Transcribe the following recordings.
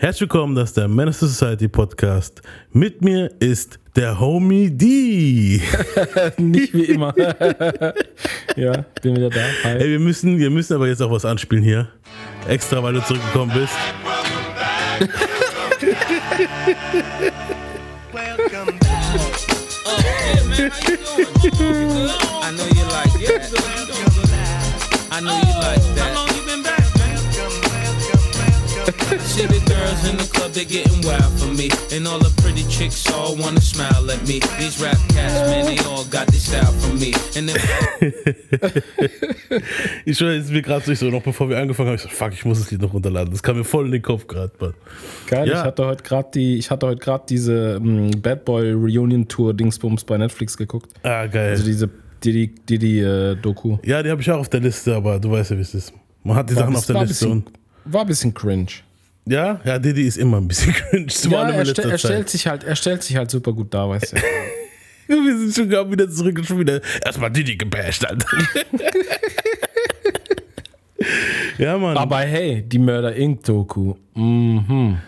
Herzlich willkommen, das ist der Menace Society Podcast. Mit mir ist der Homie D. Nicht wie immer. ja, bin wieder da. Hi. Ey, wir müssen, wir müssen aber jetzt auch was anspielen hier. Extra, weil du zurückgekommen bist. Welcome back. You doing? I know you like, yeah. I know you like that. See the girls in the club, they getting wild for me. And all the pretty chicks all wanna smile at me. These rap cats, man, they all got this style from me. And ich schwöre, jetzt mir gerade so, noch bevor wir angefangen haben, ich so, fuck, ich muss das Lied noch runterladen. Das kam mir voll in den Kopf gerade, Geil, ja. ich hatte heute gerade die, ich hatte heute gerade diese um, Bad Boy Reunion Tour Dingsbums bei Netflix geguckt. Ah, geil. Also diese die, die, die, die äh, Doku. Ja, die habe ich auch auf der Liste, aber du weißt ja, wie es ist. Man hat die war Sachen auf der Liste. Bisschen, war ein bisschen cringe. Ja, ja, Diddy ist immer ein bisschen cringe. Ja, er, st er, stellt sich halt, er stellt sich halt super gut dar, weißt du. Wir sind schon gar wieder zurück und schon wieder erstmal Diddy gebasht, Alter. ja, Mann. Aber hey, die Murder Inc. Doku. Mhm.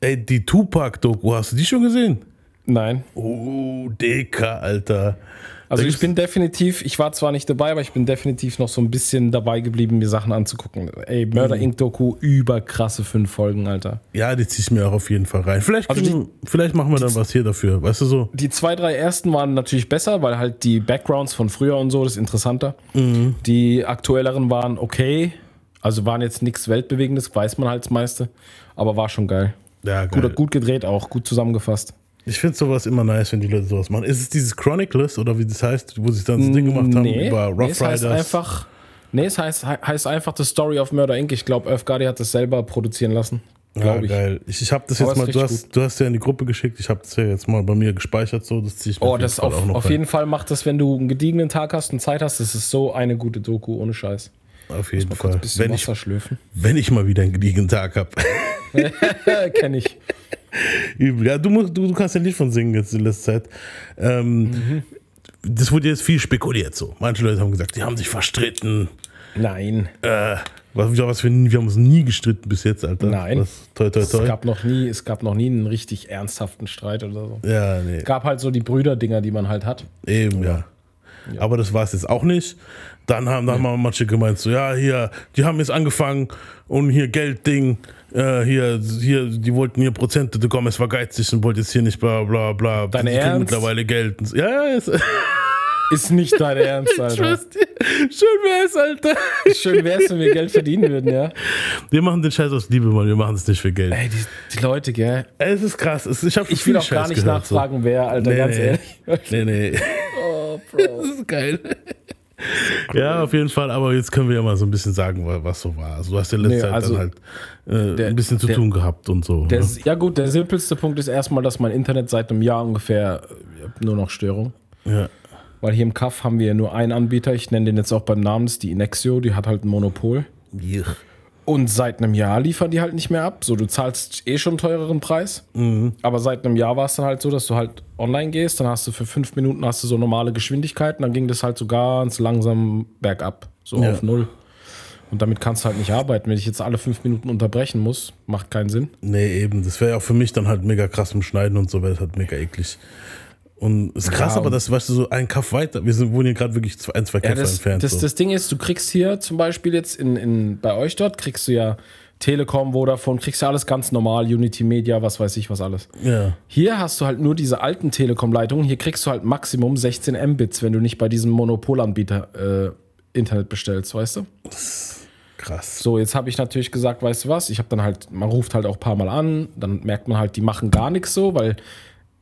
Ey, die Tupac Doku, hast du die schon gesehen? Nein. Oh, Dicker, Alter. Also ich bin definitiv, ich war zwar nicht dabei, aber ich bin definitiv noch so ein bisschen dabei geblieben, mir Sachen anzugucken. Ey, Murder mhm. Inc. Doku, über krasse fünf Folgen, Alter. Ja, die zieh ich mir auch auf jeden Fall rein. Vielleicht, also die, vielleicht machen wir dann was hier dafür, weißt du so? Die zwei, drei ersten waren natürlich besser, weil halt die Backgrounds von früher und so, das ist interessanter. Mhm. Die aktuelleren waren okay, also waren jetzt nichts Weltbewegendes, weiß man halt das meiste, aber war schon geil. Ja, geil. Gut, gut gedreht auch, gut zusammengefasst. Ich finde sowas immer nice, wenn die Leute sowas machen. Ist es dieses Chronicles oder wie das heißt, wo sie dann das Ding gemacht haben nee, über Rough nee, es Riders? Heißt einfach, nee, es heißt, heißt einfach The Story of Murder Inc. Ich glaube, Guardi hat das selber produzieren lassen. Ja, ich. geil. Ich, ich habe das jetzt mal, du hast, du hast ja in die Gruppe geschickt, ich habe das ja jetzt mal bei mir gespeichert, so, das ziehe ich mir Oh, das auf, auf jeden Fall macht das, wenn du einen gediegenen Tag hast und Zeit hast, das ist so eine gute Doku, ohne Scheiß. Auf jeden Fall. Wenn ich, wenn ich mal wieder einen gediegenen Tag habe. Kenn ich. Übel. Ja, du, musst, du, du kannst ja nicht von singen jetzt in letzter Zeit. Ähm, mhm. Das wurde jetzt viel spekuliert so. Manche Leute haben gesagt, die haben sich verstritten. Nein. Äh, was, was wir, wir haben uns nie gestritten bis jetzt, Alter. Nein. Was, toi, toi, toi. Es, gab noch nie, es gab noch nie einen richtig ernsthaften Streit oder so. Ja, nee. Es gab halt so die Brüderdinger, die man halt hat. Eben, ja. ja. Aber das war es jetzt auch nicht. Dann haben, dann haben manche gemeint, so, ja, hier, die haben jetzt angefangen und hier Geldding, äh, hier, hier, die wollten hier Prozente bekommen, es war geizig und wollte jetzt hier nicht bla bla bla. Deine Ernst? mittlerweile Geld. Ja, ja, ist, ist nicht dein Ernst, Alter. Schön wär's, Alter. Schön wär's, wenn wir Geld verdienen würden, ja. Wir machen den Scheiß aus Liebe, Mann. Wir machen es nicht für Geld. Ey, die, die Leute, gell. Ey, es ist krass. Ich, hab ich will auch gar nicht gehört, nachfragen, so. wer, Alter, nee, ganz nee. ehrlich. Nee, nee. Oh, Bro. Das ist geil. Ja, auf jeden Fall, aber jetzt können wir ja mal so ein bisschen sagen, was so war. Also du hast ja letzte nee, Zeit also dann halt äh, der, ein bisschen zu der, tun gehabt und so. Der, ne? Ja gut, der simpelste Punkt ist erstmal, dass mein Internet seit einem Jahr ungefähr äh, nur noch Störung. Ja. Weil hier im Kaff haben wir nur einen Anbieter, ich nenne den jetzt auch beim Namen, das ist die Inexio, die hat halt ein Monopol. Ja. Und seit einem Jahr liefern die halt nicht mehr ab. So, du zahlst eh schon einen teureren Preis. Mhm. Aber seit einem Jahr war es dann halt so, dass du halt online gehst, dann hast du für fünf Minuten hast du so normale Geschwindigkeiten, dann ging das halt so ganz langsam bergab, so ja. auf null. Und damit kannst du halt nicht arbeiten. Wenn ich jetzt alle fünf Minuten unterbrechen muss, macht keinen Sinn. Nee, eben. Das wäre ja auch für mich dann halt mega krass im Schneiden und so, wäre es halt mega eklig. Und es ist krass, ja, aber das, weißt du, so ein Kaff weiter. Wir sind, wohnen hier gerade wirklich ein, zwei Käfer ja, das, entfernt. Das, so. das Ding ist, du kriegst hier zum Beispiel jetzt in, in, bei euch dort, kriegst du ja Telekom, Vodafone, kriegst du alles ganz normal, Unity Media, was weiß ich, was alles. Ja. Hier hast du halt nur diese alten Telekom-Leitungen. Hier kriegst du halt Maximum 16 Mbits, wenn du nicht bei diesem Monopolanbieter äh, Internet bestellst, weißt du? Krass. So, jetzt habe ich natürlich gesagt, weißt du was? Ich habe dann halt, man ruft halt auch ein paar Mal an, dann merkt man halt, die machen gar nichts so, weil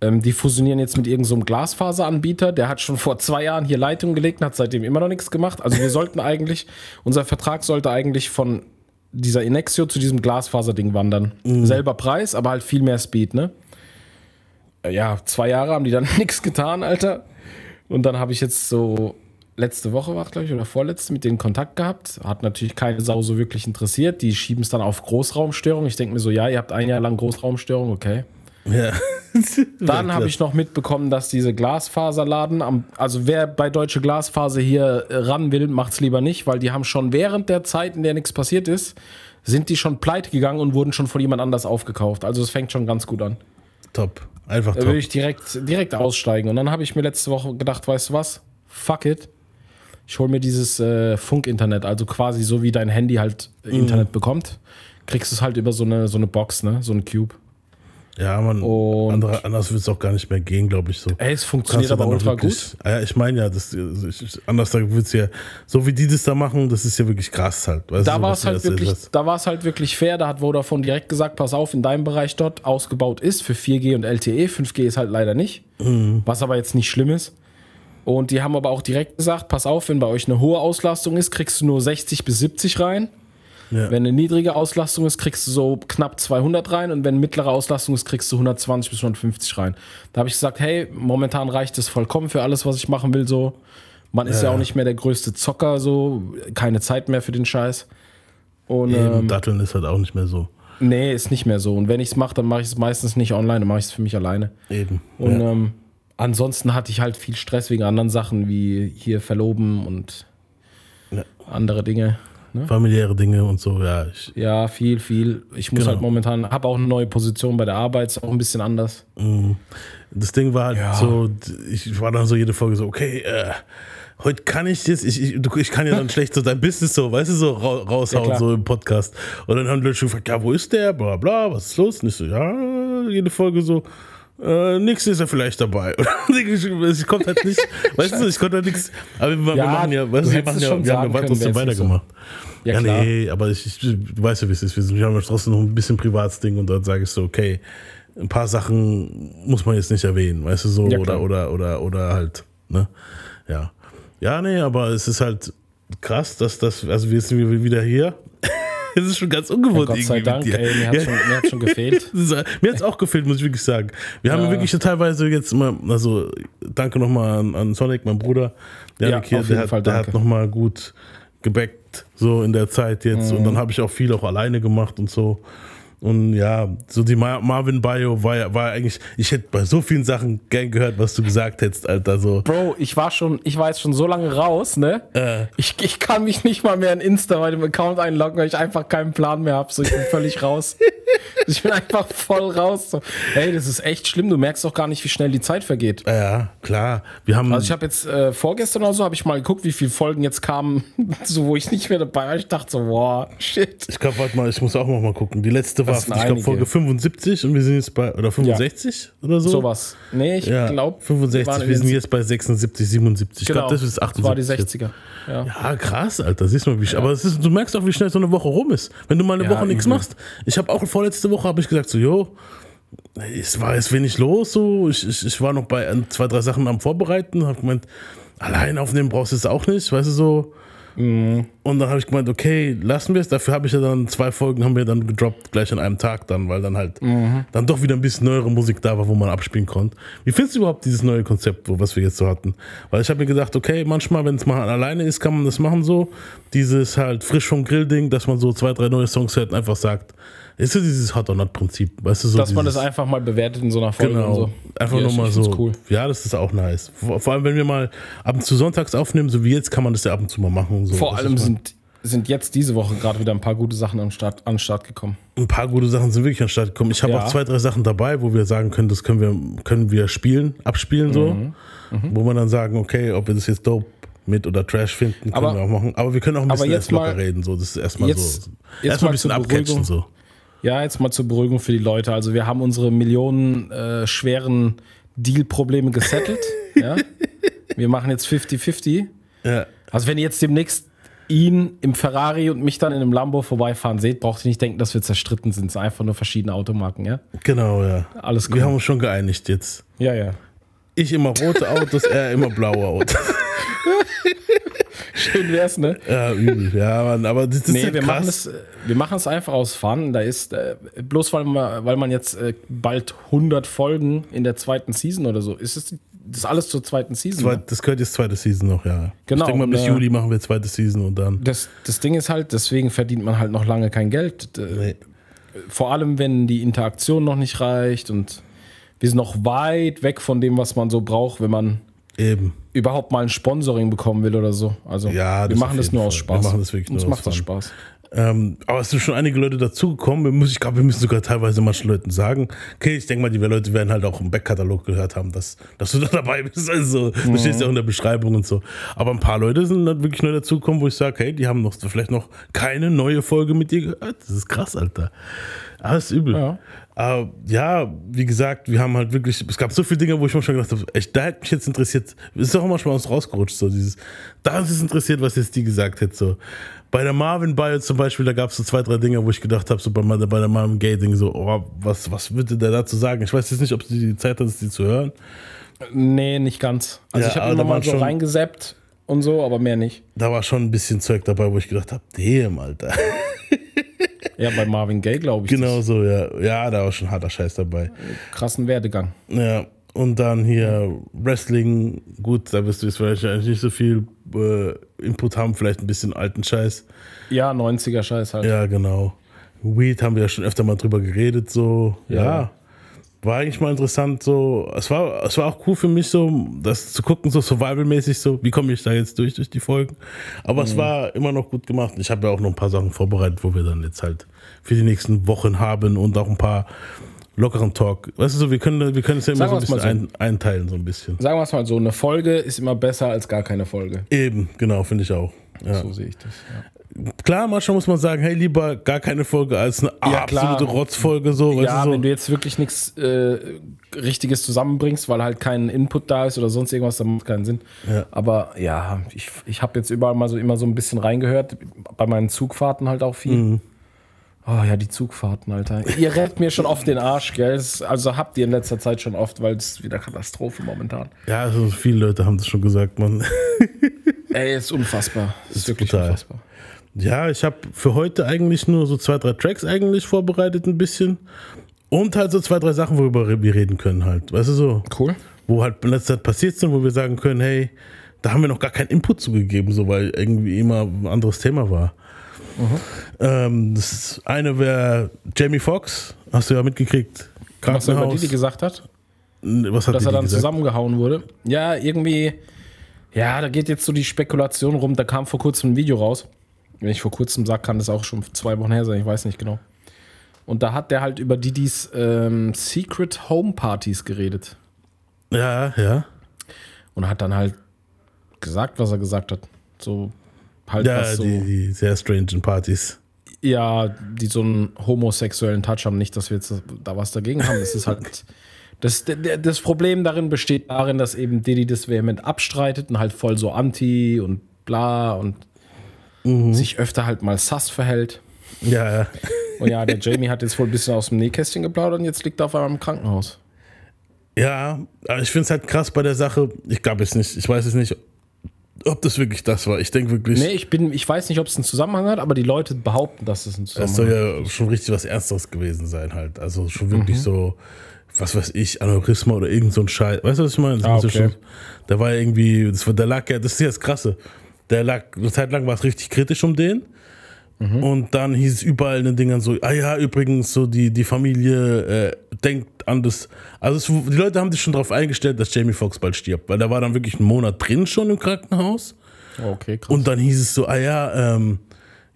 ähm, die fusionieren jetzt mit irgendeinem so Glasfaseranbieter. Der hat schon vor zwei Jahren hier Leitung gelegt und hat seitdem immer noch nichts gemacht. Also wir sollten eigentlich, unser Vertrag sollte eigentlich von dieser Inexio zu diesem Glasfaserding wandern. Mhm. Selber Preis, aber halt viel mehr Speed, ne? Äh, ja, zwei Jahre haben die dann nichts getan, Alter. Und dann habe ich jetzt so letzte Woche war glaube ich, oder vorletzte mit denen Kontakt gehabt. Hat natürlich keine Sau so wirklich interessiert. Die schieben es dann auf Großraumstörung. Ich denke mir so, ja, ihr habt ein Jahr lang Großraumstörung, okay. Ja. Dann habe ich noch mitbekommen, dass diese Glasfaserladen, am, also wer bei Deutsche Glasfaser hier ran will, macht es lieber nicht, weil die haben schon während der Zeit, in der nichts passiert ist, sind die schon pleite gegangen und wurden schon von jemand anders aufgekauft. Also es fängt schon ganz gut an. Top. Einfach Da top. würde ich direkt, direkt aussteigen. Und dann habe ich mir letzte Woche gedacht, weißt du was? Fuck it. Ich hole mir dieses äh, Funk-Internet, also quasi so wie dein Handy halt äh, Mhm. Internet bekommt, kriegst du es halt über so eine, so eine Box, ne? So ein Cube. Ja, man, Und- andere, anders wird es auch gar nicht mehr gehen, glaube ich so. Ey, es funktioniert aber ultra wirklich- gut. Ah Ja, ich meine ja, das, ich, ich- anders wird es ja, so wie die das da machen, das ist ja wirklich krass halt. Weißt Da war es halt wirklich, da halt wirklich fair. Da hat Vodafone direkt gesagt, pass auf, in deinem Bereich dort ausgebaut ist für 4G und LTE. 5G ist halt leider nicht. Mhm. Was aber jetzt nicht schlimm ist. Und die haben aber auch direkt gesagt, pass auf, wenn bei euch eine hohe Auslastung ist, kriegst du nur 60 bis 70 rein. Ja. Wenn eine niedrige Auslastung ist, kriegst du so knapp 200 rein und wenn mittlere Auslastung ist, kriegst du 120 bis 150 rein. Da habe ich gesagt, hey, momentan reicht es vollkommen für alles, was ich machen will. So, man ist ja, Ja. auch nicht mehr der größte Zocker, so keine Zeit mehr für den Scheiß. Und Eben, ähm, Datteln ist halt auch nicht mehr so. nee, ist nicht mehr so. Und wenn ich es mache, dann mache ich es meistens nicht online, dann mache ich es für mich alleine. Eben. Und ja. ähm, ansonsten hatte ich halt viel Stress wegen anderen Sachen wie hier verloben und Ja. andere Dinge. Familiäre Dinge und so, ja. Ich, Ja, viel, viel. Ich muss Genau. halt momentan, habe auch eine neue Position bei der Arbeit, ist auch ein bisschen anders. das Ding war halt Ja. so, ich war dann so jede Folge so, okay, äh, heute kann ich das, ich, ich, ich kann ja dann schlecht so dein Business so, weißt du, so ra raushauen, klar. so im Podcast. Und dann haben die Leute schon gefragt, ja, wo ist der, bla bla, was ist los? Und ich so, ja, jede Folge so, äh, nix ist er vielleicht dabei. Es kommt halt nicht, weißt du, ich konnte halt nichts, aber wir, wir Ja, machen ja, weißt du wir machen ja, schon wir haben ja können, trotzdem nicht so. weitergemacht. Ja, Ja, klar. nee, aber ich, ich, du weißt ja, wie es ist. Wir, sind, wir haben ja trotzdem noch ein bisschen Privatsding und dort sage ich so, okay, ein paar Sachen muss man jetzt nicht erwähnen, weißt du, so, Ja, oder, oder, oder, oder halt, ne? Ja. Ja, nee, aber es ist halt krass, dass das, also wir sind wieder hier. Es ist schon ganz ungewohnt Gott sei Dank, ey, mir hat Ja. schon, mir hat's schon gefehlt. Das mir hat es auch gefehlt, muss ich wirklich sagen. Wir haben Ja. wirklich teilweise jetzt mal, also danke nochmal an, an Sonic, mein Bruder, der, Ja, hier, auf der, jeden hat, Fall der hat nochmal gut gebackt, so in der Zeit jetzt. Und dann Mhm. habe ich auch viel auch alleine gemacht und so. Und ja, so die Mar Marvin Bio war, ja- war eigentlich, ich hätte bei so vielen Sachen gern gehört, was du gesagt hättest, Alter. So. Bro, ich war schon, ich war jetzt schon so lange raus, ne? Äh. Ich, ich kann mich nicht mal mehr in Insta bei dem Account einloggen, weil ich einfach keinen Plan mehr habe. So, ich bin völlig raus. Ich bin einfach voll raus. So. Hey, das ist echt schlimm. Du merkst doch gar nicht, wie schnell die Zeit vergeht. Ja, klar. Wir haben. Also ich habe jetzt äh, vorgestern oder so, habe ich mal geguckt, wie viele Folgen jetzt kamen, so wo ich nicht mehr dabei war. Ich dachte so, boah, shit. Ich glaube, warte mal, ich muss auch noch mal gucken. Die letzte war, Das ich glaube. Folge 75 und wir sind jetzt bei, oder 65 oder so? Sowas. Nee, ich Ja, glaube. 65, wir sind jetzt bei 76, 77. Ich genau, glaube, das ist 78. war die 60er. Ja. Ja, krass, Alter. Siehst du mal, wie Aber es ist, du merkst auch, wie schnell so eine Woche rum ist. Wenn du mal eine Ja, Woche nichts machst. Ich habe auch vorletzte Woche habe ich gesagt, so, jo, es war jetzt wenig los. So. Ich, ich, ich war noch bei ein, zwei, drei Sachen am Vorbereiten. Habe gemeint, allein aufnehmen brauchst du es auch nicht, weißt du so. Mhm. Und dann habe ich gemeint, okay, lassen wir es. Dafür habe ich ja dann zwei Folgen haben wir dann gedroppt, gleich an einem Tag dann, weil dann halt Mhm. dann doch wieder ein bisschen neuere Musik da war, wo man abspielen konnte. Wie findest du überhaupt dieses neue Konzept, was wir jetzt so hatten? Weil ich habe mir gedacht, okay, manchmal, wenn es mal alleine ist, kann man das machen so. Dieses halt frisch vom Grill-Ding, dass man so zwei, drei neue Songs hört und einfach sagt, ist so dieses Hot or Not-Prinzip, weißt du so? Dass man das dieses- einfach mal bewertet in so einer Folge Genau. und so. Einfach Ja, nur mal so. cool. Ja, das ist auch nice. Vor, vor allem, wenn wir mal ab und zu sonntags aufnehmen, so wie jetzt, kann man das ja ab und zu mal machen. So. Vor Das allem sind, sind jetzt diese Woche gerade wieder ein paar gute Sachen an den Start, an Start gekommen. ein paar gute Sachen sind wirklich an Start gekommen. Ich habe Ja. auch zwei, drei Sachen dabei, wo wir sagen können, das können wir, können wir spielen, abspielen so. Mhm. Wo wir dann sagen, okay, ob wir das jetzt dope mit oder Trash finden, können Aber- wir auch machen. Aber wir können auch ein bisschen jetzt erst locker mal- reden. So. Das ist erstmal jetzt- so. jetzt Erstmal mal ein bisschen abcatchen. So. Ja, jetzt mal zur Beruhigung für die Leute. Also wir haben unsere Millionen äh, schweren Deal-Probleme gesettelt. ja? Wir machen jetzt 50-50. Ja. Also wenn ihr jetzt demnächst ihn im Ferrari und mich dann in einem Lambo vorbeifahren seht, braucht ihr nicht denken, dass wir zerstritten sind. Es sind einfach nur verschiedene Automarken, ja? Genau, ja. Alles Wir cool. haben uns schon geeinigt jetzt. Ja, ja. Ich immer rote Autos, er immer blaue Autos. Schön wär's, ne? ja, übel. Ja, Mann, aber das ist Nee, halt wir machen, krass. es, äh, wir machen es einfach aus Fun. Da ist, äh, bloß weil man, weil man jetzt äh, bald 100 Folgen in der zweiten Season oder so, ist es das alles zur zweiten Season. Zwei- Das gehört jetzt zweite Season noch, ja. Genau, Ich denke mal, bis äh, Juli machen wir zweite Season und dann. Das, das Ding ist halt, deswegen verdient man halt noch lange kein Geld. Nee. Vor allem, wenn die Interaktion noch nicht reicht und wir sind noch weit weg von dem, was man so braucht, wenn man Eben. Überhaupt mal ein Sponsoring bekommen will oder so. Also Ja, wir das machen das nur aus Fall. Spaß. Wir machen das wirklich Uns nur aus macht das Fun. Spaß. Ähm, aber es sind schon einige Leute dazugekommen. Ich glaube, wir müssen sogar teilweise manchen Leuten sagen, okay, ich denke mal, die Leute werden halt auch im Backkatalog gehört haben, dass, dass du da dabei bist. Also, mhm. du stehst ja auch in der Beschreibung und so. Aber ein paar Leute sind halt wirklich neu dazugekommen, wo ich sage, hey, die haben noch vielleicht noch keine neue Folge mit dir gehört. Das ist krass, Alter. Alles ist übel. Ja. Aber ja, wie gesagt, wir haben halt wirklich, es gab so viele Dinge, wo ich mir schon gedacht habe, echt, da hätte mich jetzt interessiert, ist doch manchmal uns rausgerutscht, so dieses, da ist es interessiert, was jetzt die gesagt hätte, so. Bei der Marvin Bio zum Beispiel, da gab es so zwei, drei Dinge, wo ich gedacht habe, so bei, bei der Marvin Gaye Ding, so, oh, was, was würde der dazu sagen? Ich weiß jetzt nicht, ob du die Zeit hast, die zu hören. Nee, nicht ganz. Also ja, ich habe immer mal so reingeseppt und so, aber mehr nicht. Da war schon ein bisschen Zeug dabei, wo ich gedacht habe, damn, Alter. Ja, bei Marvin Gaye, glaube ich. Genau das. so, ja. Ja, da war schon harter Scheiß dabei. Krassen Werdegang. Ja, und dann hier Wrestling, gut, da wirst du jetzt vielleicht eigentlich nicht so viel äh, Input haben, vielleicht ein bisschen alten Scheiß. Ja, 90er Scheiß halt. Ja, genau. Weed haben wir ja schon öfter mal drüber geredet, so. Ja. ja war eigentlich mal interessant, so, es war, es war auch cool für mich, so, das zu gucken, so survival-mäßig, so, wie komme ich da jetzt durch, durch die Folgen. Aber mhm. es war immer noch gut gemacht. Ich habe ja auch noch ein paar Sachen vorbereitet, wo wir dann jetzt halt für die nächsten Wochen haben und auch ein paar lockeren Talk. Weißt du so, wir können, wir können es ja immer Sagen so ein bisschen so. Ein, einteilen, so ein bisschen. Sagen wir es mal so, eine Folge ist immer besser als gar keine Folge. Eben, genau, finde ich auch. Ja. So sehe ich das, klar, manchmal muss man sagen, hey, lieber gar keine Folge als eine ja, absolute klar. Rotzfolge. So, ja, so. wenn du jetzt wirklich nichts äh, Richtiges zusammenbringst, weil halt kein Input da ist oder sonst irgendwas, dann macht keinen Sinn. Ja. Aber ja, ich, ich habe jetzt überall mal so immer so ein bisschen reingehört, bei meinen Zugfahrten halt auch viel. Mhm. Oh ja, die Zugfahrten, Alter. Ihr rettet mir schon oft den Arsch, gell? Das, also habt ihr in letzter Zeit schon oft, weil es wieder Katastrophe momentan. Ja, also viele Leute haben das schon gesagt, Mann. Ey, ist unfassbar. Das ist wirklich brutal. unfassbar. Ja, ich habe für heute eigentlich nur so zwei, drei Tracks eigentlich vorbereitet, ein bisschen. Und halt so zwei, drei Sachen, worüber wir reden können halt. Weißt du so? Cool. Wo halt in letzter Zeit passiert sind, wo wir sagen können, hey, da haben wir noch gar keinen Input zugegeben, so weil irgendwie immer ein anderes Thema war. Mhm. Ähm, das eine wäre Jamie Foxx, hast du ja mitgekriegt. Was er über die gesagt hat? Was hat Dass er dann gesagt? zusammengehauen wurde. Ja, irgendwie, ja, da geht jetzt so die Spekulation rum, da kam vor kurzem ein Video raus wenn ich vor kurzem sage, kann das auch schon zwei Wochen her sein, ich weiß nicht genau. Und da hat der halt über Didis ähm, Secret Home Partys geredet. Ja, ja. Und hat dann halt gesagt, was er gesagt hat. So halt ja, was so. Die, die sehr strangen Partys. Ja, die so einen homosexuellen Touch haben. Nicht, dass wir jetzt da was dagegen haben. Das ist halt. Das, das Problem darin besteht darin, dass eben Diddy das vehement abstreitet und halt voll so anti und bla und mhm. sich öfter halt mal sass verhält. Ja, ja. Und ja, der Jamie hat jetzt wohl ein bisschen aus dem Nähkästchen geplaudert und jetzt liegt er auf einmal im Krankenhaus. Ja, aber ich finde es halt krass bei der Sache. Ich glaube es nicht. Ich weiß es nicht, ob das wirklich das war. Ich denke wirklich. Nee, ich, bin, ich weiß nicht, ob es einen Zusammenhang hat, aber die Leute behaupten, dass es einen Zusammenhang hat. Das soll ja schon richtig was Ernsteres gewesen sein, halt. Also schon wirklich mhm. so, was weiß ich, Aneurysma oder irgend so ein Scheiß. Weißt du, was ich meine? Ah, okay. da war irgendwie, das war, da lag ja, das ist ja das Krasse. Der lag, eine Zeit lang war es richtig kritisch um den. Mhm. Und dann hieß es überall in den Dingern so, ah ja, übrigens, so die, die Familie äh, denkt an das. Also es, die Leute haben sich schon darauf eingestellt, dass Jamie Foxx bald stirbt, weil der war dann wirklich einen Monat drin schon im Krankenhaus. Okay, krass. Und dann hieß es so, ah ja, ähm,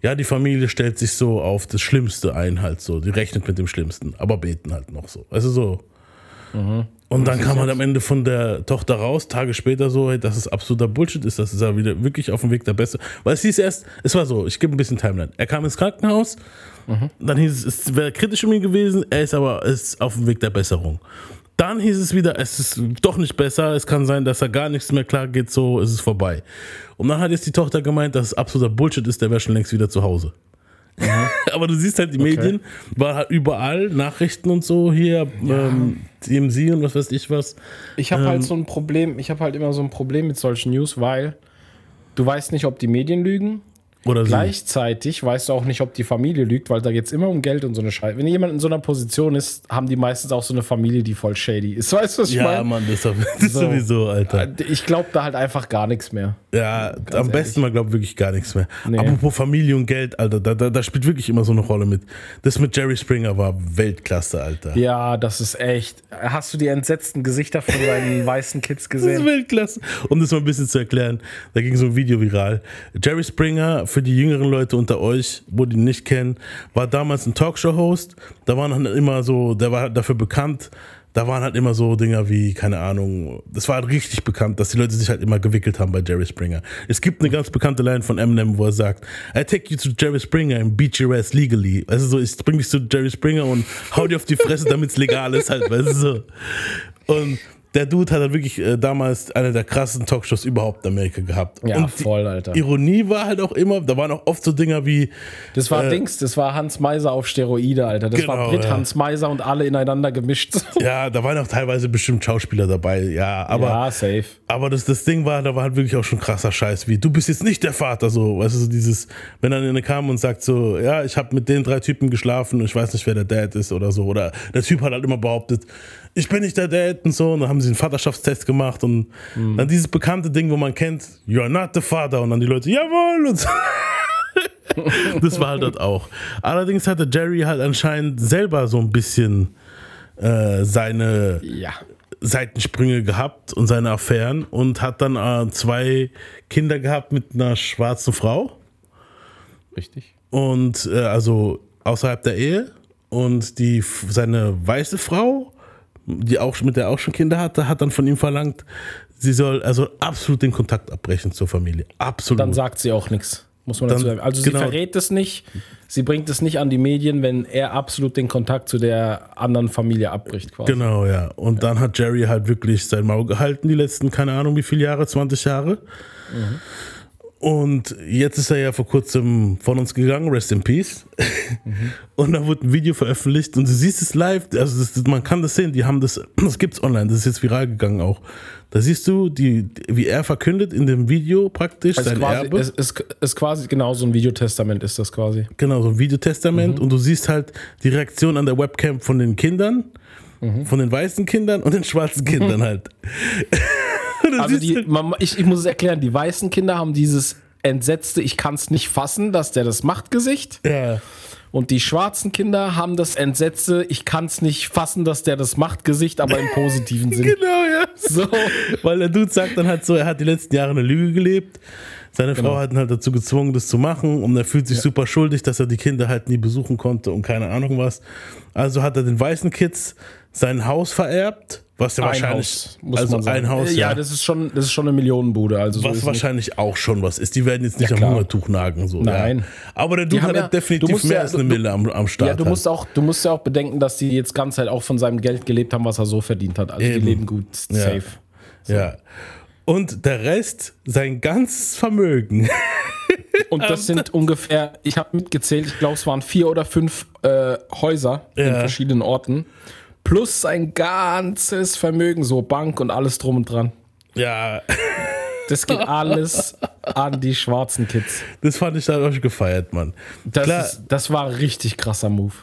ja, die Familie stellt sich so auf das Schlimmste ein, halt so. Die rechnet mit dem Schlimmsten, aber beten halt noch so. Also so. Mhm. Und dann kam halt am Ende von der Tochter raus, Tage später so, hey, dass es absoluter Bullshit ist, dass er wieder wirklich auf dem Weg der Beste. Weil es hieß erst, es war so, ich gebe ein bisschen Timeline. Er kam ins Krankenhaus, mhm. dann hieß es, es wäre kritisch um ihn gewesen, er ist aber ist auf dem Weg der Besserung. Dann hieß es wieder, es ist doch nicht besser, es kann sein, dass er gar nichts mehr klar geht, so ist es vorbei. Und dann hat jetzt die Tochter gemeint, dass es absoluter Bullshit ist, der wäre schon längst wieder zu Hause. Mhm. Aber du siehst halt, die okay. Medien war halt überall, Nachrichten und so hier, ja. ähm, TMZ und was weiß ich was. Ich habe halt ähm, halt so ein Problem, ich habe halt immer so ein Problem mit solchen News, weil du weißt nicht, ob die Medien lügen oder Gleichzeitig sie. weißt du auch nicht, ob die Familie lügt, weil da geht es immer um Geld und so eine Scheiße. Wenn jemand in so einer Position ist, haben die meistens auch so eine Familie, die voll shady ist. Weißt du, was ich meine? Ja, Mann, das, ist so. sowieso, Alter. Äh, ich glaube da halt einfach gar nichts mehr. Ja, Ganz am ehrlich. besten man glaubt wirklich gar nichts mehr. Nee. Apropos Familie und Geld, Alter, da, da, da, spielt wirklich immer so eine Rolle mit. Das mit Jerry Springer war Weltklasse, Alter. Ja, das ist echt. Hast du die entsetzten Gesichter von deinen weißen Kids gesehen? Das ist Weltklasse. Um das mal ein bisschen zu erklären, da ging so ein Video viral. Jerry Springer für die jüngeren Leute unter euch, wo die nicht kennen, war damals ein Talkshow-Host. Da waren dann immer so, der war halt dafür bekannt, da waren halt immer so Dinger wie, keine Ahnung, das war halt richtig bekannt, dass die Leute sich halt immer gewickelt haben bei Jerry Springer. Es gibt eine ganz bekannte Line von Eminem, wo er sagt, I take you to Jerry Springer and beat your ass legally. Also so, ich bring dich zu Jerry Springer und hau dir auf die Fresse, damit es legal ist halt, weißt du so. Und der Dude hat halt wirklich äh, damals eine der krassesten Talkshows überhaupt in Amerika gehabt. Ja, und voll, Alter. Ironie war halt auch immer, da waren auch oft so Dinger wie, Das war Dings, das war Hans Meiser auf Steroide, Alter. Das war Genau, Brit, ja. Hans Meiser und alle ineinander gemischt. ja, da waren auch teilweise bestimmt Schauspieler dabei, ja, aber. ja, safe. Aber das, das Ding war, da war halt wirklich auch schon krasser Scheiß, wie du bist jetzt nicht der Vater, so, weißt du, so dieses, wenn dann eine kam und sagt so, ja, ich habe mit den drei Typen geschlafen und ich weiß nicht, wer der Dad ist oder so, oder der Typ hat halt immer behauptet, ich bin nicht der Dad und so, und dann haben sie einen Vaterschaftstest gemacht und dann dieses bekannte Ding, wo man kennt, you're not the father, und dann die Leute, jawohl, und so. das war halt dort auch. Allerdings hatte Jerry halt anscheinend selber so ein bisschen äh, seine Ja. Seitensprünge gehabt und seine Affären und hat dann äh, zwei Kinder gehabt mit einer schwarzen Frau Richtig. und äh, also außerhalb der Ehe und die seine weiße Frau, die auch mit der er auch schon Kinder hatte, hat dann von ihm verlangt, sie soll also absolut den Kontakt abbrechen zur Familie, absolut. Dann sagt sie auch nichts. Muss man Dann- dazu sagen. Also sie genau. verrät es nicht, sie bringt es nicht an die Medien, wenn er absolut den Kontakt zu der anderen Familie abbricht quasi. Genau, ja. Und dann hat Jerry halt wirklich sein Maul gehalten, die letzten, keine Ahnung, wie viele Jahre, 20 Jahre. Und jetzt ist er ja vor kurzem von uns gegangen, rest in peace. Und da wurde ein Video veröffentlicht und du siehst es live, also das, man kann das sehen, die haben das, das gibt's online, das ist jetzt viral gegangen auch. Da siehst du, die, wie er verkündet in dem Video praktisch Es ist, sein quasi, Erbe. es ist, ist quasi genau so ein Videotestament ist das quasi. Genau, so ein Videotestament Mhm. und du siehst halt die Reaktion an der Webcam von den Kindern, Mhm. von den weißen Kindern und den schwarzen Kindern halt. Also die, man, ich, ich muss es erklären, die weißen Kinder haben dieses entsetzte, ich kann es nicht fassen, dass der das macht Gesicht. ja, Und die schwarzen Kinder haben das entsetzte, ich kann es nicht fassen, dass der das macht Gesicht, aber im positiven Sinn. genau, ja. So. Weil der Dude sagt dann halt so, er hat die letzten Jahre eine Lüge gelebt. Seine Genau. Frau hat ihn halt dazu gezwungen, das zu machen und er fühlt sich super schuldig, dass er die Kinder halt nie besuchen konnte und keine Ahnung was. Also hat er den weißen Kids sein Haus vererbt, was ja Ein wahrscheinlich, Haus, muss also man sagen. ein Haus, ja, ja. das ist schon, das ist schon eine Millionenbude. Also so was ist nicht- wahrscheinlich auch schon was ist. Die werden jetzt nicht Ja, am. Hungertuch nagen. So, Nein. Ja. Aber der Dude haben hat ja- definitiv mehr ja- als eine du- Mille am, am Start. Ja, du halt. musst, auch, du musst ja auch bedenken, dass die jetzt ganz halt auch von seinem Geld gelebt haben, was er so verdient hat. Also Eben. die leben gut, Ja. safe. Ja. Und der Rest, sein ganzes Vermögen. Und das sind ungefähr, ich habe mitgezählt, ich glaube, es waren vier oder fünf äh, Häuser in verschiedenen Orten. Plus sein ganzes Vermögen, so Bank und alles drum und dran. ja, Das geht alles an die schwarzen Kids. das fand ich dann auch gefeiert, Mann. Das, Klar, ist, das war ein richtig krasser Move.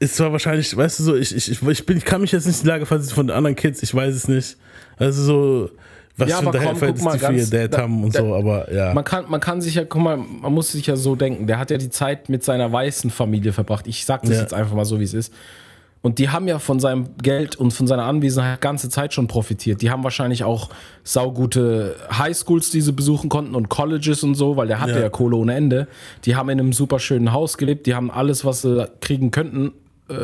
ist zwar wahrscheinlich, weißt du so, ich, ich, ich, bin, ich kann mich jetzt nicht in die Lage versetzen von den anderen Kids, ich weiß es nicht. Also so, was Ja, für ein Verhältnis die für ihr Dad da- haben und da- so, aber ja. Man kann, man kann sich ja, guck mal, man muss sich ja so denken, der hat ja die Zeit mit seiner weißen Familie verbracht. Ich sag das Ja. jetzt einfach mal so, wie es ist. Und die haben ja von seinem Geld und von seiner Anwesenheit ganze Zeit schon profitiert. Die haben wahrscheinlich auch saugute Highschools, die sie besuchen konnten und Colleges und so, weil der hatte Ja. ja, Kohle ohne Ende. Die haben in einem super schönen Haus gelebt, die haben alles, was sie kriegen könnten, äh,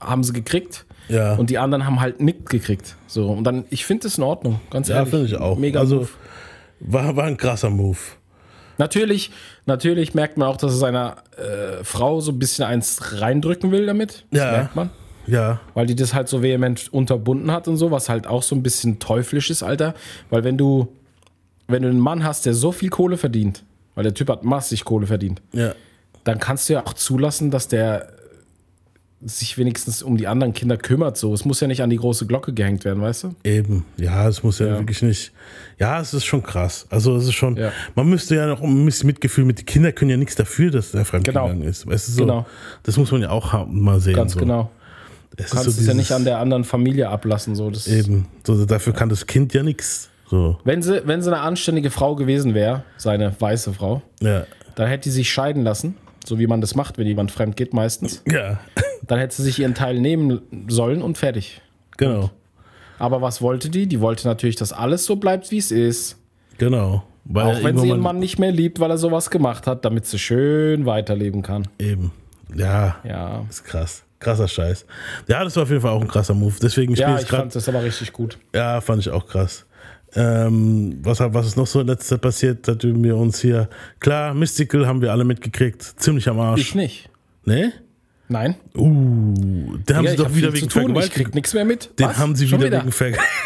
haben sie gekriegt. Ja. Und die anderen haben halt nichts gekriegt. So, und dann, ich finde das in Ordnung, ganz ja, ehrlich. finde ich auch. Mega also Move. war, war ein krasser Move. Natürlich, natürlich merkt man auch, dass er seiner äh, Frau so ein bisschen eins reindrücken will damit. Das Ja. merkt man. Ja, Weil die das halt so vehement unterbunden hat und so, was halt auch so ein bisschen teuflisch ist, Alter. Weil wenn du, wenn du einen Mann hast, der so viel Kohle verdient, weil der Typ hat massig Kohle verdient, ja. dann kannst du ja auch zulassen, dass der sich wenigstens um die anderen Kinder kümmert. So, es muss ja nicht an die große Glocke gehängt werden, weißt du? Eben, ja, es muss ja, Ja. wirklich nicht. Ja, es ist schon krass. Also es ist schon, Ja. man müsste ja noch ein bisschen Mitgefühl mit, die Kinder können ja nichts dafür, dass der fremdgegangen Genau. ist. Weißt du, so, Genau. das muss man ja auch haben, mal sehen. Ganz so. genau. Es Du kannst so es ja nicht an der anderen Familie ablassen. So. Das Eben, so, dafür kann das Kind ja nichts. So, Wenn sie, wenn sie eine anständige Frau gewesen wäre, seine weiße Frau, ja. dann hätte sie sich scheiden lassen, so wie man das macht, wenn jemand fremd geht meistens. Ja, Dann hätte sie sich ihren Teil nehmen sollen und fertig. genau. Aber was wollte die? Die wollte natürlich, dass alles so bleibt, wie es ist. Genau. Weil Auch wenn sie ihren Mann nicht mehr liebt, weil er sowas gemacht hat, damit sie schön weiterleben kann. Eben. Ja, Ja. ist krass. Krasser Scheiß. Ja, das war auf jeden Fall auch ein krasser Move. Deswegen Ja, ich gerade. fand das aber richtig gut. Ja, fand ich auch krass. Ähm, was, was ist noch so in letzter Zeit passiert, seitdem wir uns hier. Klar, Mystical haben wir alle mitgekriegt. Ziemlich am Arsch. Ich nicht. Ne? Nein. Uh, den haben sie doch wieder wegen tun, ich krieg Vergewaltigung. nichts mehr mit. Den Was? haben sie Schon wieder, wegen Vergewaltigung.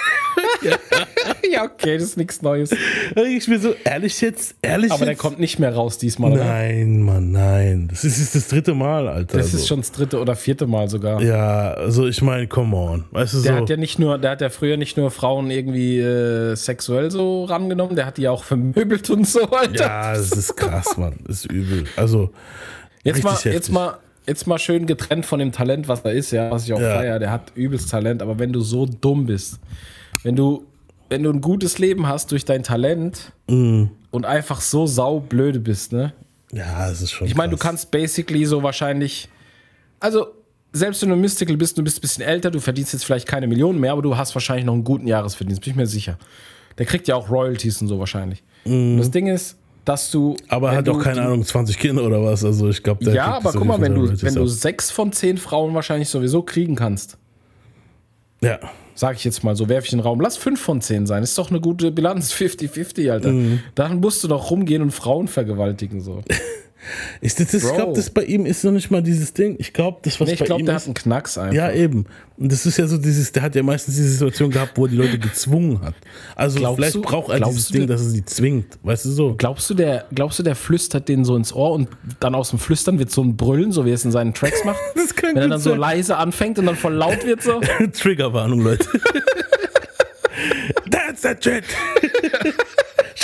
Ja, okay, das ist nichts Neues. Ich bin so, ehrlich jetzt? Ehrlich Aber der jetzt? kommt nicht mehr raus diesmal, oder? Nein, Mann, nein. Das ist, ist das dritte Mal, Alter. Das so. ist schon das dritte oder vierte Mal sogar. Ja, also ich meine, come on. Weißt du Der so. hat ja nicht nur, der hat ja früher nicht nur Frauen irgendwie äh, sexuell so rangenommen, der hat die auch vermöbelt und so, Alter. ja, das ist krass, Mann. Das ist übel. Also, jetzt, mal, richtig jetzt, heftig. mal, jetzt mal schön getrennt von dem Talent, was da ist, ja, was ich auch Ja. feier. Der hat übelst Talent, aber wenn du so dumm bist, wenn du, wenn du ein gutes Leben hast durch dein Talent Mhm. und einfach so saublöde bist, ne? ja, es ist schon. Ich meine, du kannst basically so wahrscheinlich, also selbst wenn du Mystical bist, du bist ein bisschen älter, du verdienst jetzt vielleicht keine Millionen mehr, aber du hast wahrscheinlich noch einen guten Jahresverdienst, bin ich mir sicher. Der kriegt ja auch Royalties und so wahrscheinlich. Und das Ding ist, dass du. Aber wenn hat du auch keine Ahnung, 20 Kinder oder was. Also ich glaube, der Ja, aber guck mal, wenn du, wenn du sechs von zehn Frauen wahrscheinlich sowieso kriegen kannst, Ja, sag ich jetzt mal so, werfe ich in den Raum, lass fünf von zehn sein, ist doch eine gute Bilanz, 50-50, Alter. Mhm. Dann musst du doch rumgehen und Frauen vergewaltigen, so. ist das, das, ich Bro. glaube, das bei ihm ist noch nicht mal dieses Ding. Ich glaube, das, was Nee, ich bei glaube, ihm der ist. hat einen Knacks einfach. Ja, eben. Und das ist ja so dieses, der hat ja meistens diese Situation gehabt, wo er die Leute gezwungen hat. Also Glaubst vielleicht du- braucht er dieses du Ding, dass er sie zwingt. Weißt du so? Glaubst du, der, glaubst du, der flüstert denen so ins Ohr und dann aus dem Flüstern wird so ein Brüllen, so wie er es in seinen Tracks macht? Das kann Wenn er dann so sein. leise anfängt und dann voll laut wird so? Triggerwarnung, Leute. That's that shit.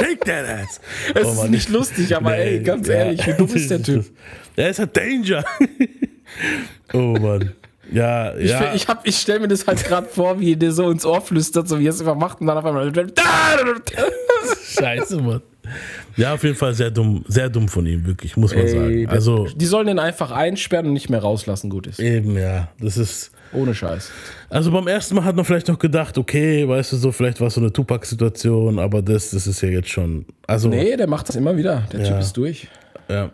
Shake that ass. Es Oh ist nicht lustig, aber ey, ganz ja. ehrlich, wie dumm ist der Typ? Der ist ein Danger. oh Mann. Ja, Ich, ja. ich, hab- ich stelle mir das halt gerade vor, wie er dir so ins Ohr flüstert, so wie er es immer macht und dann auf einmal. Scheiße, Mann. Ja, auf jeden Fall sehr dumm, sehr dumm von ihm, wirklich, muss man Ey, sagen. der- Also, die sollen den einfach einsperren und nicht mehr rauslassen, gut ist. eben, ja. Das ist. Ohne Scheiß. Also beim ersten Mal hat man vielleicht noch gedacht, okay, weißt du so, vielleicht war es so eine Tupac-Situation, aber das, das ist ja jetzt schon. Also, Nee, der macht das immer wieder. Der Ja. Typ ist durch. ja.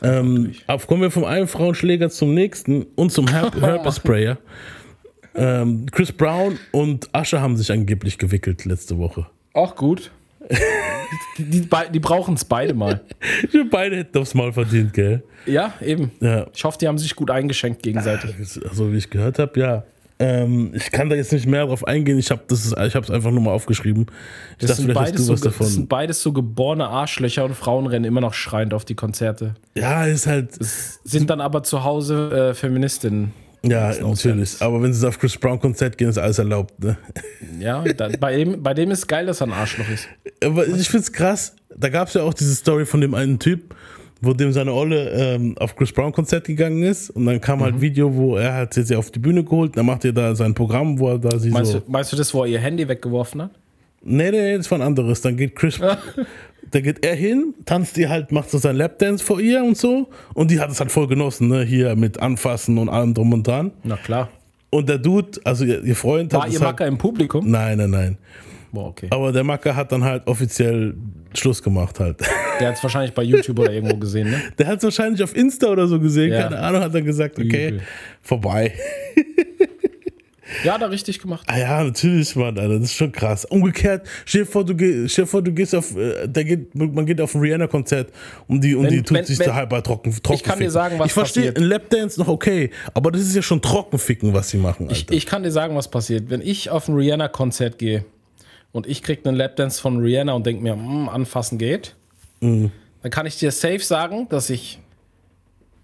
Ähm, kommen wir vom einen Frauenschläger zum nächsten und zum Herp Herpes-Sprayer. ähm, Chris Brown und Usher haben sich angeblich gewickelt letzte Woche. Auch gut. Die die, die brauchen es beide mal. Wir beide hätten aufs Maul verdient, gell? Ja, eben. Ja. Ich hoffe, die haben sich gut eingeschenkt gegenseitig. Also wie ich gehört habe, ja. Ähm, ich kann da jetzt nicht mehr drauf eingehen. Ich habe es einfach nur mal aufgeschrieben. Ich Das dachte, sind, beides so, ge- das sind davon. beides so geborene Arschlöcher und Frauen rennen immer noch schreiend auf die Konzerte. Ja, ist halt, Sind dann aber zu Hause äh, Feministinnen. Ja, natürlich. Aber wenn sie auf Chris Brown Konzert gehen, ist alles erlaubt. Ne? Ja, da, bei, dem, bei dem ist geil, dass er ein Arschloch ist. Aber ich find's krass. Da gab es ja auch diese Story von dem einen Typ, wo dem seine Olle ähm, auf Chris Brown Konzert gegangen ist und dann kam Mhm. halt ein Video, wo er hat sie auf die Bühne geholt, dann macht er da sein Programm, wo er da sie Meinst, so. du, meinst du das, wo er ihr Handy weggeworfen hat? Nee, nee, das war ein anderes. Dann geht Chris, da geht er hin, tanzt ihr halt, macht so sein Lapdance vor ihr und so. Und die hat es halt voll genossen, ne? Hier mit Anfassen und allem drum und dran. Na klar. Und der Dude, also ihr, ihr Freund War hat ihr halt, Macker im Publikum? Nein, nein, nein. Boah, okay. Aber der Macker hat dann halt offiziell Schluss gemacht halt. Der hat es wahrscheinlich bei YouTube oder irgendwo gesehen, ne? Der hat es wahrscheinlich auf Insta oder so gesehen, Ja. keine Ahnung, hat dann gesagt, okay, Übel. vorbei. Ja, er richtig gemacht. Ah ja, natürlich, Mann, Alter, das ist schon krass. Umgekehrt, stell dir vor, du, geh, stell dir vor, du gehst auf, äh, der geht, man geht auf ein Rihanna-Konzert und die, und Wenn- die tut wenn- sich wenn- da halber trocken, trocken kann dir ficken. sagen, was Ich verstehe, ein Lapdance noch okay, aber das ist ja schon Trockenficken, was sie machen, Ich, Alter. ich kann dir sagen, was passiert. Wenn ich auf ein Rihanna-Konzert gehe und ich krieg einen Lapdance von Rihanna und denke mir, "Hm, anfassen geht, Mhm. dann kann ich dir safe sagen, dass ich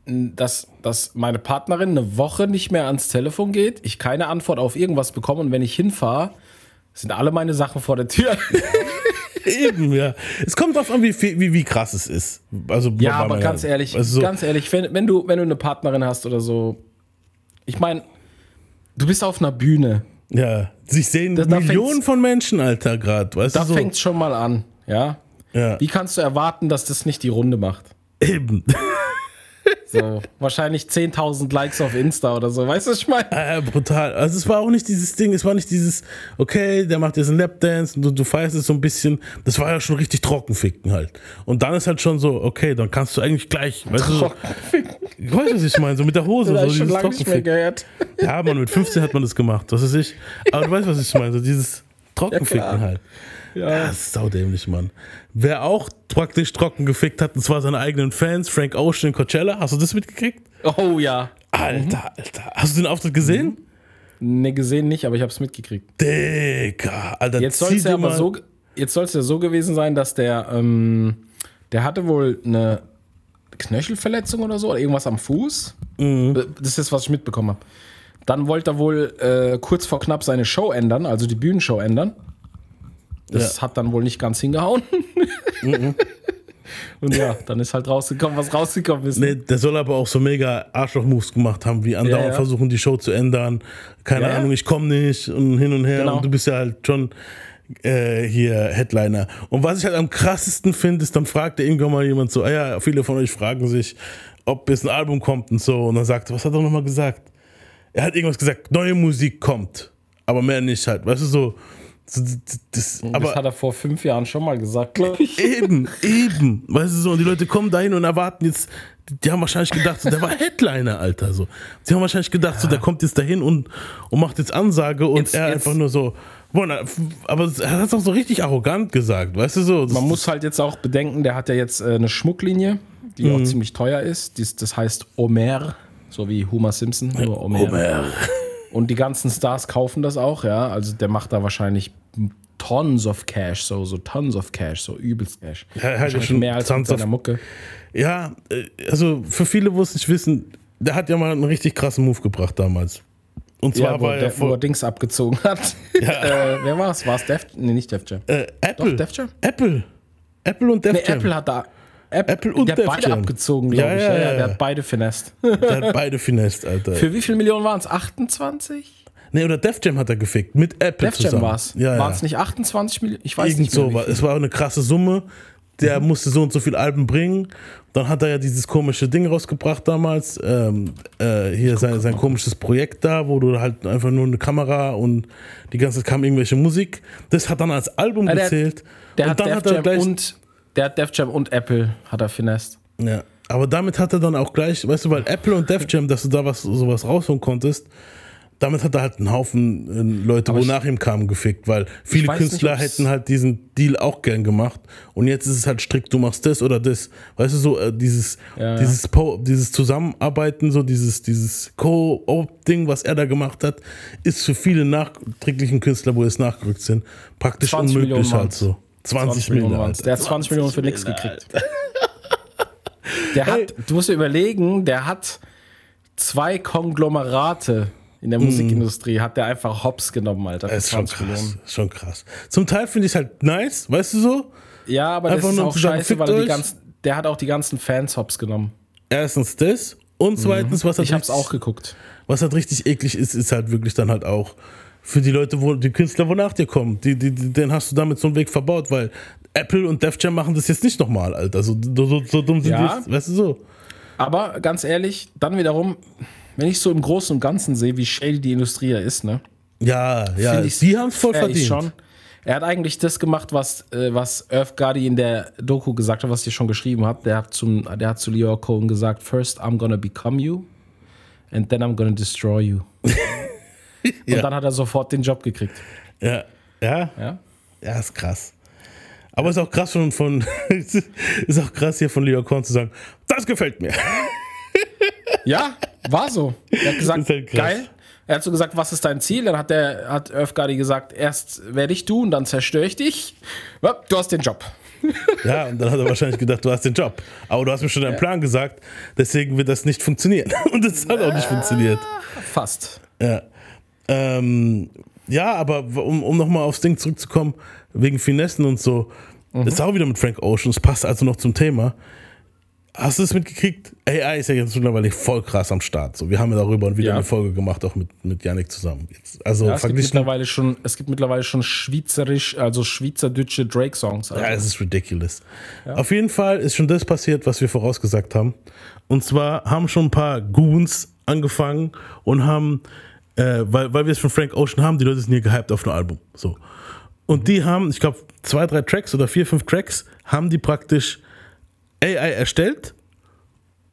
dass, dass meine Partnerin eine Woche nicht mehr ans Telefon geht, ich keine Antwort auf irgendwas bekomme und wenn ich hinfahre, sind alle meine Sachen vor der Tür. Eben, ja. Es kommt drauf an, wie, wie, wie krass es ist. Also, Ja, aber meiner- ganz ehrlich, also so, ganz ehrlich, wenn, wenn, du, wenn du eine Partnerin hast oder so, ich meine, du bist auf einer Bühne, ja, sich sehen Da- da Millionen von Menschen, Alter, gerade, weißt da du so. fängt schon mal an, ja. ja. Wie kannst du erwarten, dass das nicht die Runde macht? Eben. So, wahrscheinlich 10.000 Likes auf Insta oder so, weißt du, was ich meine? Äh, brutal. Also es war auch nicht dieses Ding, es war nicht dieses, okay, der macht jetzt einen Lapdance und du, du feierst es so ein bisschen. Das war ja schon richtig trockenficken halt. Und dann ist halt schon so, okay, dann kannst du eigentlich gleich, weißt du, so, ich weiß, was ich meine, so mit der Hose, Das so ich schon dieses lange nicht mehr gehört. Ja, man, mit 15 hat man das gemacht, was weiß ich. Aber du weißt, was ich meine, so dieses Trockenficken Ja, halt. Ja, Ja. das ist saudämlich, Mann. Wer auch praktisch trocken gefickt hat, und zwar seine eigenen Fans, Frank Ocean in Coachella. Hast du das mitgekriegt? Oh ja. Alter, Alter. Hast du den Auftritt gesehen? Ne, gesehen nicht, aber ich habe es mitgekriegt. Digga, Alter, Jetzt soll es ja aber so, jetzt soll es ja so gewesen sein, dass der, ähm, der hatte wohl eine Knöchelverletzung oder so, oder irgendwas am Fuß. Mhm. Das ist, was ich mitbekommen habe. Dann wollte er wohl äh, kurz vor knapp seine Show ändern, also die Bühnenshow ändern. Das Ja. hat dann wohl nicht ganz hingehauen. Und ja, dann ist halt rausgekommen, was rausgekommen ist. Nee, der soll aber auch so mega Arschloch-Moves gemacht haben, wie andauernd Ja, ja. versuchen, die Show zu ändern. Keine Ja. Ahnung, ich komme nicht und hin und her. Genau. Und du bist ja halt schon äh, hier Headliner. Und was ich halt am krassesten finde, ist, dann fragt irgendwann mal jemand so, ah ja, viele von euch fragen sich, ob jetzt ein Album kommt und so. Und dann sagt was hat er nochmal gesagt? Er hat irgendwas gesagt, neue Musik kommt. Aber mehr nicht halt. Weißt du, so. Das, aber das hat er vor fünf Jahren schon mal gesagt, glaube ich. Eben, eben. Weißt du so, und die Leute kommen dahin und erwarten jetzt, die haben wahrscheinlich gedacht, so, der war Headliner, Alter. So. Die haben wahrscheinlich gedacht, so, der kommt jetzt dahin und, und macht jetzt Ansage und Jetzt- er jetzt- einfach nur so, boah, aber er hat es auch so richtig arrogant gesagt, weißt du so. Man muss halt jetzt auch bedenken, der hat ja jetzt äh, eine Schmucklinie, die Mhm. auch ziemlich teuer ist. Dies, das heißt Omer, so wie Homer Simpson, nur Omer. Homer. Und die ganzen Stars kaufen das auch, ja. Also der macht da wahrscheinlich Tons of Cash, so, so Tons of Cash, so übelst Cash. Ja, ja Wahrscheinlich schon mehr als mit seiner Mucke. Ja, äh, also für viele, wo es nicht wissen, der hat ja mal einen richtig krassen Move gebracht damals. Und zwar Ja, wo, er der, er vor Dings abgezogen hat. äh, wer war es? War es Def? Nee, nicht Def Jam. äh, Apple. Def Jam? Apple. Apple und Def Nee, Jam. Apple hat da. App, Apple und der hat beide Jam. abgezogen, glaube Ja, ich. ja, Ja, ja, der hat beide finest. Der hat beide finest, Alter. Für wie viele Millionen waren es? 28? Nee, oder Def Jam hat er gefickt. Mit Apple Def Jam zusammen. war es. Ja. Waren es nicht 28 Millionen? Ich weiß Irgend nicht mehr. so war. Es war eine krasse Summe. Der musste so und so viele Alben bringen. Dann hat er ja dieses komische Ding rausgebracht damals. Ähm, äh, hier sein, sein komisches Projekt da, wo du halt einfach nur eine Kamera und die ganze Zeit kam irgendwelche Musik. Das hat dann als Album Ja, der- gezählt. Der und hat dann Def hat er Jam gleich. und der hat Def Jam und Apple hat er finest. Ja. Aber damit hat er dann auch gleich, weißt du, weil Apple und Def Jam, dass du da was sowas rausholen konntest, damit hat er halt einen Haufen äh, Leute, wo ich- nach ihm kamen, gefickt, weil viele nicht, Künstler ob's- hätten halt diesen Deal auch gern gemacht. Und jetzt ist es halt strikt, du machst das oder das. Weißt du, so äh, dieses, Ja, ja. dieses, Po- dieses Zusammenarbeiten, so dieses, dieses Co-op-Ding, was er da gemacht hat, ist für viele nachträglichen Künstler, wo es nachgerückt sind, praktisch 20 unmöglich Millionen halt so. 20, Millionen. waren's. Alter. Der hat 20 Millionen für nichts Millionen, gekriegt. Der hat, du musst dir überlegen, der hat zwei Konglomerate in der Musikindustrie, hat der einfach hops genommen, Alter. Ist schon 20 krass. Millionen. Ist schon krass. Zum Teil finde ich es halt nice, weißt du so? Ja, aber Einfach das ist nur auch sagen, scheiße, weil er die ganzen, der hat auch die ganzen Fans hops genommen. Erstens das und zweitens, was halt, Ich hab's richtig, auch geguckt. was halt richtig eklig ist, ist halt wirklich dann halt auch für die Leute, wo die Künstler, wo nach dir kommen, die, die, den hast du damit so einen Weg verbaut, weil Apple und Def Jam machen das jetzt nicht nochmal, Alter. So, so, so, dumm sind Ja. die, weißt du so? Aber ganz ehrlich, dann wiederum, wenn ich so im Großen und Ganzen sehe, wie shady die Industrie da ist, ne? Ja, ja, die haben es voll verdient. Schon. Er hat eigentlich das gemacht, was, äh, was Earth Gadi in der Doku gesagt hat, was ich schon geschrieben habe. Der hat, zum, der hat zu Leo Cohen gesagt: First, I'm gonna become you, and then I'm gonna destroy you. Und Ja. dann hat er sofort den Job gekriegt. Ja, ja, Ja? ja, ist krass. Aber ist auch krass von, von ist auch krass hier von Leo Korn zu sagen, das gefällt mir. Ja, war so. Er hat gesagt, halt geil. Er hat so gesagt, was ist dein Ziel? Dann hat der hat Earth Gadi gesagt, erst werde ich du und dann zerstöre ich dich. Ja, du hast den Job. Ja, und dann hat er wahrscheinlich gedacht, du hast den Job. Aber du hast mir schon deinen Plan gesagt, deswegen wird das nicht funktionieren. Und das hat auch nicht funktioniert. Fast. Ja, ähm, ja aber um, um nochmal aufs Ding zurückzukommen, wegen Finessen und so, Mhm. ist auch wieder mit Frank Ocean, es passt also noch zum Thema. Hast du es mitgekriegt? AI ist ja jetzt mittlerweile voll krass am Start. So, wir haben ja darüber wieder Ja. eine Folge gemacht, auch mit, mit Yannick zusammen. Jetzt, also Ja, es, gibt mittlerweile schon, es gibt mittlerweile schon schweizerisch, also schweizerdeutsche Drake-Songs. Also. Ja, es ist ridiculous. Auf jeden Fall ist schon das passiert, was wir vorausgesagt haben. Und zwar haben schon ein paar Goons angefangen und haben, äh, weil, weil wir es von Frank Ocean haben, die Leute sind hier gehypt auf ein Album. So. Und die haben, ich glaube, zwei, drei Tracks oder vier, fünf Tracks, haben die praktisch AI erstellt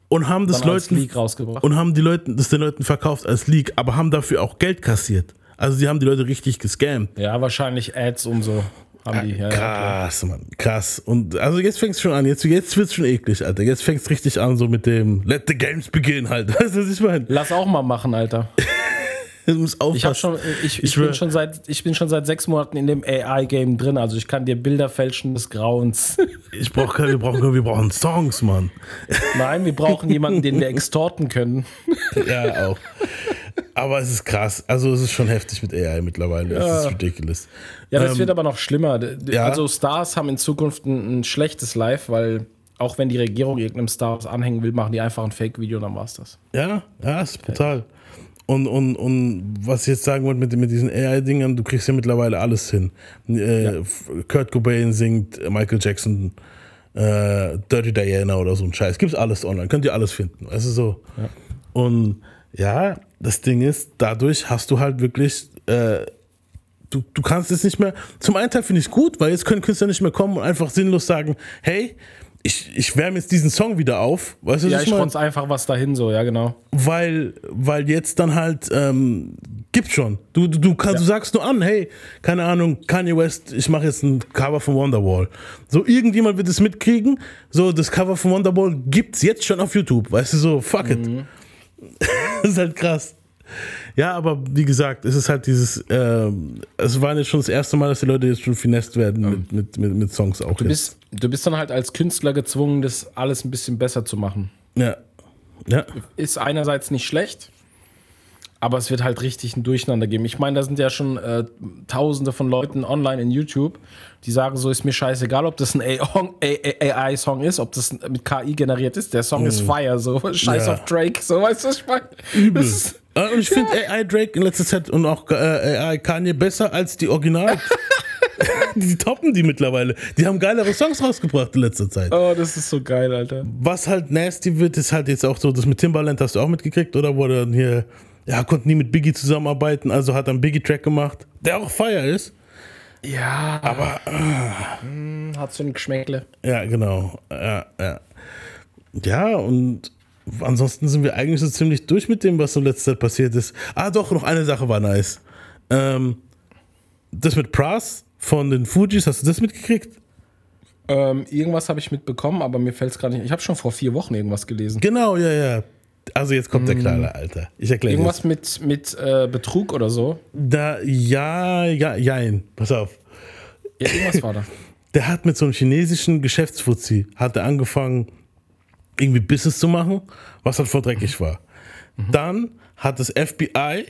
und haben das Dann Leuten rausgebracht. und haben die Leuten, das den Leuten verkauft als Leak, aber haben dafür auch Geld kassiert. Also die haben die Leute richtig gescammt. Ja, wahrscheinlich Ads und so haben die. Ja, ja, klar. Krass, Mann, krass. Und also jetzt fängt es schon an, jetzt, jetzt wird es schon eklig, Alter. Jetzt fängt es richtig an, so mit dem Let the Games begin halt. Weißt du, was ich meine? Lass auch mal machen, Alter. Du musst aufpassen. Ich, schon, ich, ich, bin schon seit, ich bin schon seit sechs Monaten in dem AI-Game drin. Also ich kann dir Bilder fälschen des Grauens. ich brauch, wir, brauchen, wir brauchen Songs, Mann. Nein, wir brauchen jemanden, den wir extorten können. Ja, auch. Aber es ist krass. Also es ist schon heftig mit AI mittlerweile. Es ist ridiculous. Ja, das Ähm, wird aber noch schlimmer. Ja. Also Stars haben in Zukunft ein, ein schlechtes Live, weil auch wenn die Regierung irgendeinem Star was anhängen will, machen die einfach ein Fake-Video und dann war's das. Ja, ja, es ist brutal. Und, und, und was ich jetzt sagen wollte mit, mit diesen AI-Dingern, du kriegst ja mittlerweile alles hin. Äh, Kurt Cobain singt, Michael Jackson, äh, Dirty Diana oder so ein Scheiß. Gibt's alles online, könnt ihr alles finden. Ist so. Und ja, das Ding ist, dadurch hast du halt wirklich, äh, du, du kannst es nicht mehr. Zum einen Teil finde ich es gut, weil jetzt können Künstler nicht mehr kommen und einfach sinnlos sagen, hey, ich, ich wärme jetzt diesen Song wieder auf. Weißt du, Ja, ich konnte einfach was dahin so, ja genau. weil, weil jetzt dann halt ähm, gibt schon. Du, du, du, kannst, du sagst nur an, hey, keine Ahnung, Kanye West, ich mache jetzt ein Cover von Wonderwall. So, irgendjemand wird es mitkriegen. So, das Cover von Wonderwall gibt's jetzt schon auf YouTube. Weißt du, so, fuck it. das ist halt krass. Ja, aber wie gesagt, es ist halt dieses, ähm, es war jetzt schon das erste Mal, dass die Leute jetzt schon finest werden mit, mit, mit, mit Songs auch. Du bist, du bist dann halt als Künstler gezwungen, das alles ein bisschen besser zu machen. ja. Ja. Ist einerseits nicht schlecht, aber es wird halt richtig ein Durcheinander geben. Ich meine, da sind ja schon äh, tausende von Leuten online in YouTube, die sagen, so ist mir scheißegal, ob das ein AI-Song ist, ob das mit KI generiert ist. Der Song ist Fire, so scheiß Ja. auf Drake, so weißt du, was ich meine? Das ist- Äh, Und ich finde AI Drake in letzter Zeit und auch äh, AI Kanye besser als die Original. die toppen die mittlerweile. Die haben geilere Songs rausgebracht in letzter Zeit. Oh, das ist so geil, Alter. Was halt nasty wird, ist halt jetzt auch so, das mit Timbaland hast du auch mitgekriegt, oder? Wo er dann hier, ja, konnte nie mit Biggie zusammenarbeiten, also hat dann Biggie Track gemacht, der auch Fire ist. Ja, Aber, hat so ein Geschmäckle. ja, genau. Ja, ja. Ja, und ansonsten sind wir eigentlich so ziemlich durch mit dem, was so letzter Zeit passiert ist. Ah, doch, noch eine Sache war nice. Ähm, das mit Pras von den Fujis, hast du das mitgekriegt? Ähm, irgendwas habe ich mitbekommen, aber mir fällt es gerade nicht. Ich habe schon vor vier Wochen irgendwas gelesen. Genau, ja, ja. Also jetzt kommt der Knaller, Alter. Ich erkläre dir. Irgendwas mit, mit äh, Betrug oder so. Da, ja, ja, jein. Pass auf. Ja, irgendwas war da. Der hat mit so einem chinesischen Geschäftsfuzzi, hat er angefangen, irgendwie Business zu machen, was halt voll dreckig war. Dann hat das FBI,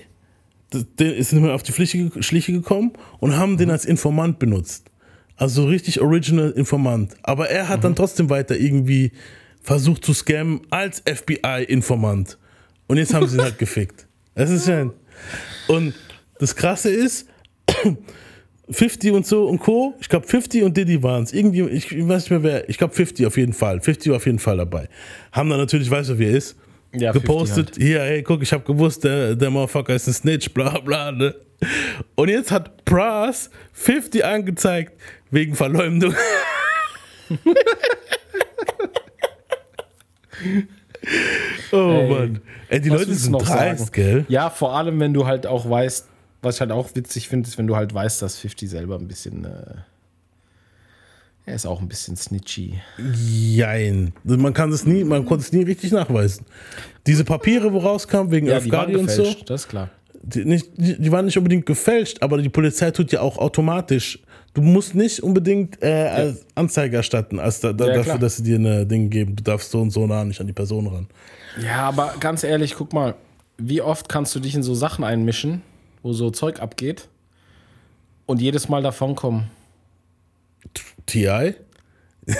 der ist nicht mehr auf die Schliche, Schliche gekommen und haben den als Informant benutzt. Also so richtig original Informant. Aber er hat dann trotzdem weiter irgendwie versucht zu scammen als FBI-Informant. Und jetzt haben sie ihn halt gefickt. Das ist schön. Und das Krasse ist, 50 und so und Co. Ich glaube 50 und Diddy waren es. Irgendwie, ich, ich weiß nicht mehr wer. Ich glaube 50 auf jeden Fall. 50 war auf jeden Fall dabei. Haben dann natürlich, weißt du, wer er ist, Ja, 50 gepostet. halt. Hier, hey, guck, ich habe gewusst, der, der Motherfucker ist ein Snitch, bla bla. Ne? Und jetzt hat Pras 50 angezeigt wegen Verleumdung. oh Ey, Mann. Ey, die Leute sind noch dreist, sagen? gell? Ja, vor allem, wenn du halt auch weißt, was ich halt auch witzig finde, ist, wenn du halt weißt, dass 50 selber ein bisschen. Äh, er ist auch ein bisschen snitchy. Jein. Man kann es nie, man konnte es nie richtig nachweisen. Diese Papiere, wo rauskam, wegen Ja, Guardian und so, das ist klar. die, nicht, die, die waren nicht unbedingt gefälscht, aber die Polizei tut ja auch automatisch. Du musst nicht unbedingt äh, als Anzeige erstatten, als da, da, Ja, dafür, klar. dass sie dir ein Ding geben. Du darfst so und so nah nicht an die Person ran. Ja, aber ganz ehrlich, guck mal, wie oft kannst du dich in so Sachen einmischen, wo so Zeug abgeht und jedes Mal davonkommen? TI?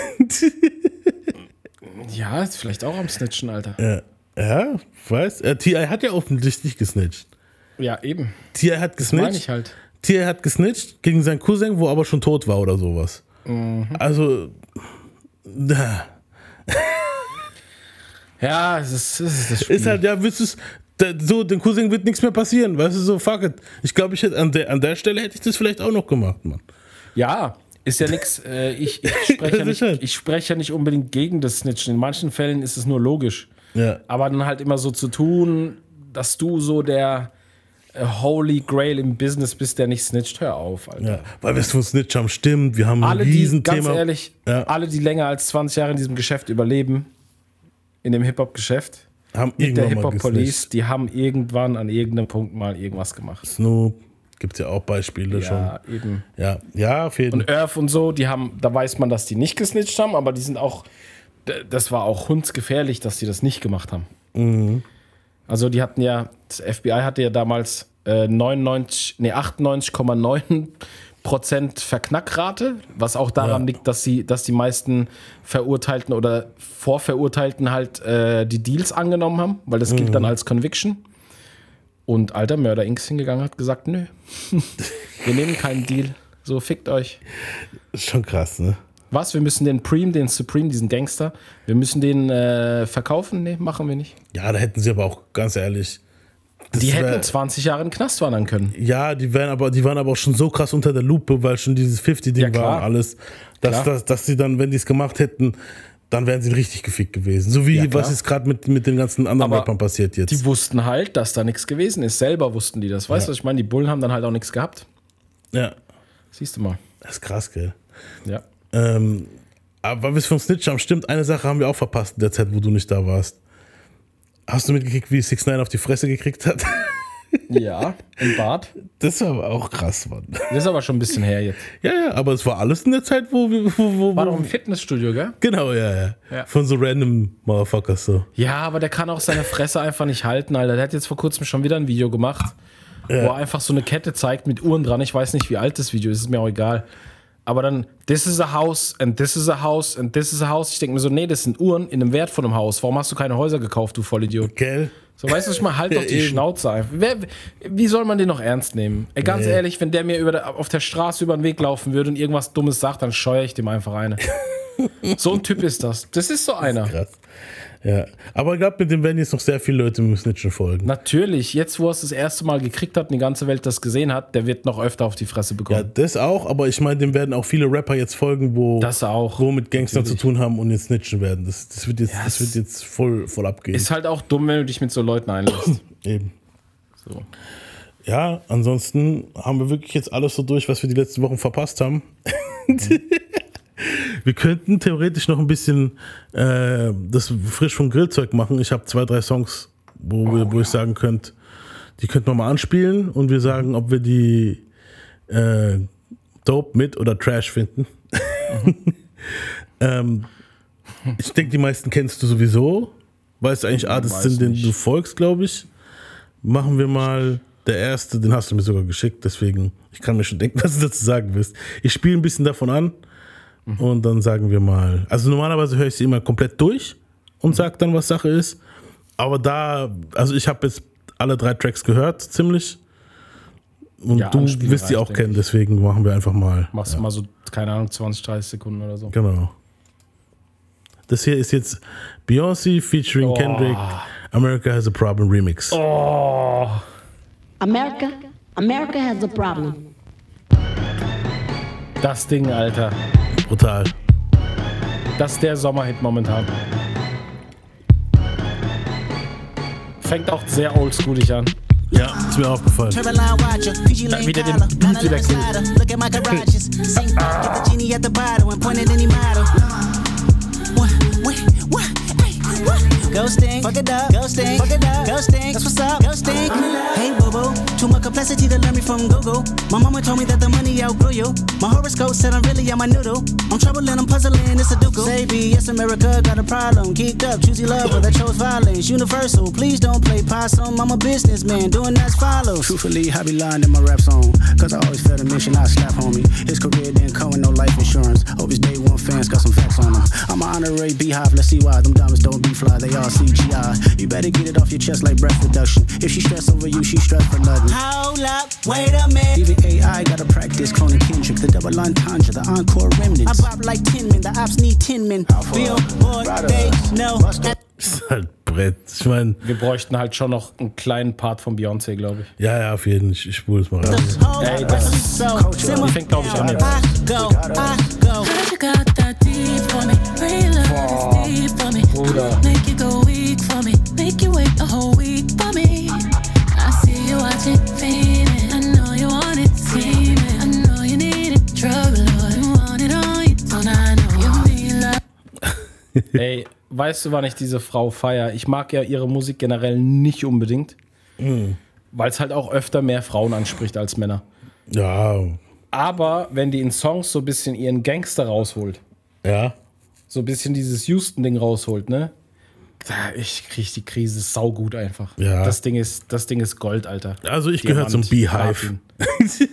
Ja, ist vielleicht auch am Snitchen, Alter. Ja, ja weiß. Äh, T.I. hat ja offensichtlich gesnitcht. Ja, eben. T.I. hat Das meine gesnitcht. ich halt. T.I. hat gesnitcht gegen seinen Cousin, wo aber schon tot war oder sowas. Mhm. Also, da. Ja, es ist, es ist das Spiel. Ist halt, ja, willst du's, da, so, dem Cousin wird nichts mehr passieren, weißt du, so, fuck it. Ich glaube, ich hätte, an der, an der Stelle hätte ich das vielleicht auch noch gemacht, Mann. Ja, ist ja nichts. Äh, ich, ich, spreche ja nicht, ich spreche ja nicht unbedingt gegen das Snitchen. In manchen Fällen ist es nur logisch. Ja. Aber dann halt immer so zu tun, dass du so der äh, Holy Grail im Business bist, der nicht snitcht, hör auf, Alter. Ja, weil wir es von Snitch haben, stimmt, wir haben Alle, ein die, Riesenthema. ganz ehrlich, Ja. alle, die länger als 20 Jahre in diesem Geschäft überleben, in dem Hip-Hop-Geschäft, haben der irgendwann mal Hip-Hop-Police, die haben irgendwann an irgendeinem Punkt mal irgendwas gemacht. Snoop, gibt es ja auch Beispiele schon. Ja, eben. Ja, ja, auf jeden Und Earth und so, die haben, da weiß man, dass die nicht gesnitcht haben, aber die sind auch, das war auch hundsgefährlich, dass die das nicht gemacht haben. Mhm. Also die hatten ja, das FBI hatte ja damals äh, 99, nee, 98,9 Prozent Verknackrate, was auch daran Ja. liegt, dass sie, dass die meisten Verurteilten oder Vorverurteilten halt äh, die Deals angenommen haben, weil das Mhm. gilt dann als Conviction. Und alter Mörder Inc. ist hingegangen hat gesagt, nö, wir nehmen keinen Deal. So, fickt euch. Ist schon krass, ne? Was? Wir müssen den Preem, den Supreme, diesen Gangster, wir müssen den äh, verkaufen? Nee, machen wir nicht. Ja, da hätten sie aber auch, ganz ehrlich. Die wär- hätten 20 Jahre in Knast wandern können. Ja, die wären aber, die waren aber auch schon so krass unter der Lupe, weil schon dieses 50-Ding Ja, war und alles, dass, Klar. dass, dass sie dann, wenn die es gemacht hätten, dann wären sie richtig gefickt gewesen. So wie Ja, was jetzt gerade mit, mit den ganzen anderen Aber Rappern passiert jetzt. Die wussten halt, dass da nichts gewesen ist. Selber wussten die das. Weißt du, Ja. was ich meine? Die Bullen haben dann halt auch nichts gehabt. ja, Siehst du mal. das ist krass, gell? Ja. Ähm, aber weil wir es vom Snitch haben, stimmt, eine Sache haben wir auch verpasst in der Zeit, wo du nicht da warst. Hast du mitgekriegt, wie 6 9 auf die Fresse gekriegt hat? Ja, im Bad. Das war aber auch krass, Mann. Das ist aber schon ein bisschen her jetzt. Ja, ja, aber es war alles in der Zeit, wo wir. Wo, wo, War doch im Fitnessstudio, gell? genau, ja, ja, Ja. Von so random Motherfuckers so. Ja, aber der kann auch seine Fresse einfach nicht halten, Alter. Der hat jetzt vor kurzem schon wieder ein Video gemacht, wo er einfach so eine Kette zeigt mit Uhren dran. Ich weiß nicht, wie alt das Video ist, ist mir auch egal. Aber dann, this is a house and this is a house and this is a house. Ich denke mir so, nee, das sind Uhren in dem Wert von einem Haus. Warum hast du keine Häuser gekauft, du Vollidiot? Gell? So, weißt du, ich mal, halt doch die. Schnauze einfach. Wer, wie soll man den noch ernst nehmen? Ey, ganz Nee. ehrlich, wenn der mir über auf der Straße über den Weg laufen würde und irgendwas Dummes sagt, dann scheue ich dem einfach eine. so ein Typ ist das. Das ist so einer. Krass. Ja. Aber ich glaube, mit dem werden jetzt noch sehr viele Leute mit dem Snitchen folgen. Natürlich, jetzt wo er es das erste Mal gekriegt hat und die ganze Welt das gesehen hat, der wird noch öfter auf die Fresse Ja, bekommen. das auch, aber ich meine, dem werden auch viele Rapper jetzt folgen, wo, Das auch. wo mit Gangstern zu tun haben und jetzt snitchen werden. Das, das, wird, jetzt, Ja, das wird jetzt voll, voll abgehen. Ist halt auch dumm, wenn du dich mit so Leuten einlässt. Eben. So. Ja, ansonsten haben wir wirklich jetzt alles so durch, was wir die letzten Wochen verpasst haben. wir könnten theoretisch noch ein bisschen äh, das frisch vom Grillzeug machen. Ich habe zwei, drei Songs, wo, wir, wo ich sagen könnte, die könnten wir mal anspielen und wir sagen, ob wir die äh, dope mit oder trash finden. ähm, ich denke, die meisten kennst du sowieso. Weißt du eigentlich Artists sind, nicht. du folgst, glaube ich. Machen wir mal der erste, den hast du mir sogar geschickt, deswegen, ich kann mir schon denken, was du dazu sagen wirst. Ich spiele ein bisschen davon an und dann sagen wir mal. Also normalerweise höre ich sie immer komplett durch und sage dann, was Sache ist. Aber da, also ich habe jetzt alle drei Tracks gehört, ziemlich. Und Ja, du wirst die auch kennen, deswegen machen wir einfach mal. Machst du mal so, keine Ahnung, 20, 30 Sekunden oder so. Genau. Das hier ist jetzt Beyoncé featuring Oh. Kendrick. America has a problem remix. Oh, America, America has a problem. das Ding, Alter. Brutal. Das ist der Sommerhit momentan. Fängt auch sehr oldschoolig an. Ja, ist mir aufgefallen. Lane wieder den Beat dollar wieder ghosting, fuck it up, ghosting, fuck it up, ghosting. That's what's up, ghosting. Hey, boo, too much complexity to learn me from Google. My mama told me that the money outgrew you. My horoscope said I'm really on my noodle. I'm troubling, I'm puzzling, it's a duke. Say B, yes, America got a problem. Geeked up, choosy love, but I chose violence. Universal, please don't play possum. I'm a businessman, doing as follows. Truthfully, I be lying in my rap song. Cause I always felt a mission, I slap homie. His career didn't come with no life insurance. Hope his day one fans got some facts on him. I'm an honorary beehive, let's see why. Them diamonds don't be fly, they all CGI. You better get it off your chest like breath reduction. If she stress over you, she stress for nothing. Hold up, wait a minute. Even AI gotta practice cloning Kendrick, the double entendre, the encore remnants. I pop like 10 men, the ops need 10 men. Billboard, they know. Ist halt Brett. Ich meine, Wir bräuchten halt schon noch einen kleinen Part von Beyoncé, glaube ich. ja, ja, auf jeden Fall. Ich, ich spule es mal rein. Ey, das die fängt, glaube ich, an jetzt. For me. Real love is deep for me. Bruder. Make you go weak for me. Make you wait a whole week for me. I see you watching, feeling. I know you want it, scheming. I know you need it, trouble. You want it all, you don't I know you feel like. Ey, weißt du, wann ich diese Frau feier? Ich mag ja ihre Musik generell nicht unbedingt. Weil es halt auch öfter mehr Frauen anspricht als Männer. Ja, Aber wenn die in Songs so ein bisschen ihren Gangster rausholt, ja. So ein bisschen dieses Houston-Ding rausholt, ne? Ich krieg die Krise saugut einfach. Ja. Das Ding ist, das Ding ist Gold, Alter. Also ich gehöre zum Beehive.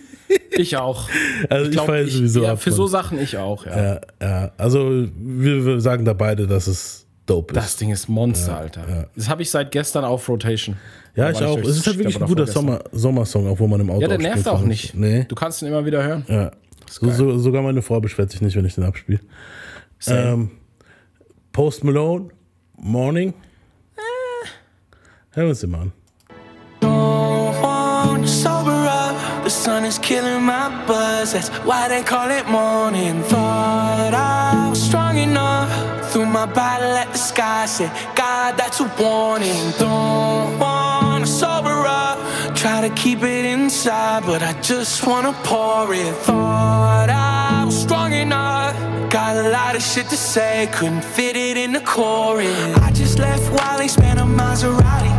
Ich auch. Also ich, glaub, feiere sowieso ja, ab Für so Sachen ich auch, ja. Ja, ja. Also wir, wir sagen da beide, dass es dope ist. Das Ding ist Monster, Alter. Das habe ich seit gestern auf Rotation. ja, ich auch. Es ist halt wirklich ein guter Sommer, Sommersong, auch wo man im Auto Ja, der nervt auch nicht. Nee. Du kannst ihn immer wieder hören. Ja. So, so, sogar meine Frau beschwert sich nicht, wenn ich den abspiele. Ähm, Post Malone, Morning. Eh. Hören wir uns den mal an. don't want to sober up. The sun is killing my buzz. That's why they call it morning. Thought I was strong enough. Threw my bottle at the sky. Said, God, that's a warning. Don't want to sober up. Try to keep it inside, but I just wanna pour it. Thought I was strong enough. Got a lot of shit to say, couldn't fit it in the chorus. I just left Wally, spent a Maserati.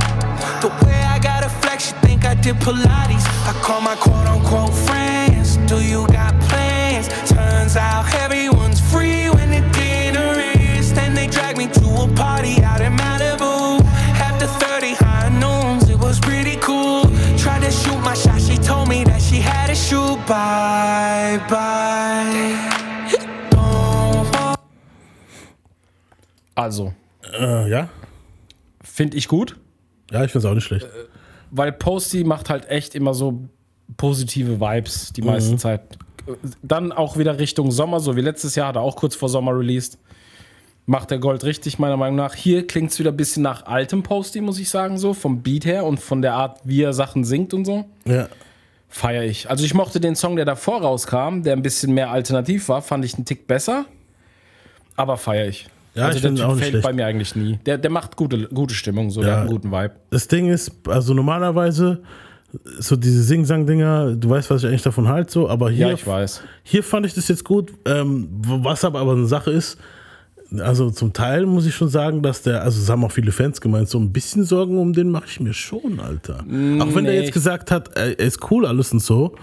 The way I got a flex, you think I did Pilates. I call my quote unquote friends. Do you got plans? Turns out everyone's free when the dinner is. Then they drag me to a party out in Malibu. After 30 high noons, it was pretty cool. Tried to shoot my shot, she told me that she had a shoot. Bye bye. Also, Äh, ja? finde ich gut, Ja, ich finde es auch nicht schlecht. weil Posty macht halt echt immer so positive Vibes die meiste Mhm. Zeit. Dann auch wieder Richtung Sommer, so wie letztes Jahr, hat er auch kurz vor Sommer released. Macht der Gold richtig, meiner Meinung nach. Hier klingt es wieder ein bisschen nach altem Posty, muss ich sagen, so vom Beat her und von der Art, wie er Sachen singt und so. Ja. Feier ich. Also ich mochte den Song, der davor rauskam, der ein bisschen mehr alternativ war, fand ich einen Tick besser. Aber feier ich. Ja, also ich der Typ auch nicht fällt bei mir eigentlich nie. Der, der macht gute, gute Stimmung, so der Ja. hat einen guten Vibe. Das Ding ist, also normalerweise, so diese Sing-Sang-Dinger, du weißt, was ich eigentlich davon halte, so, aber hier, Ja, ich weiß. hier fand ich das jetzt gut. Ähm, was aber, aber eine Sache ist, also zum Teil muss ich schon sagen, dass der, also es haben auch viele Fans gemeint, so ein bisschen Sorgen um den mache ich mir schon, Alter. auch wenn der jetzt gesagt hat, er ist cool alles und so.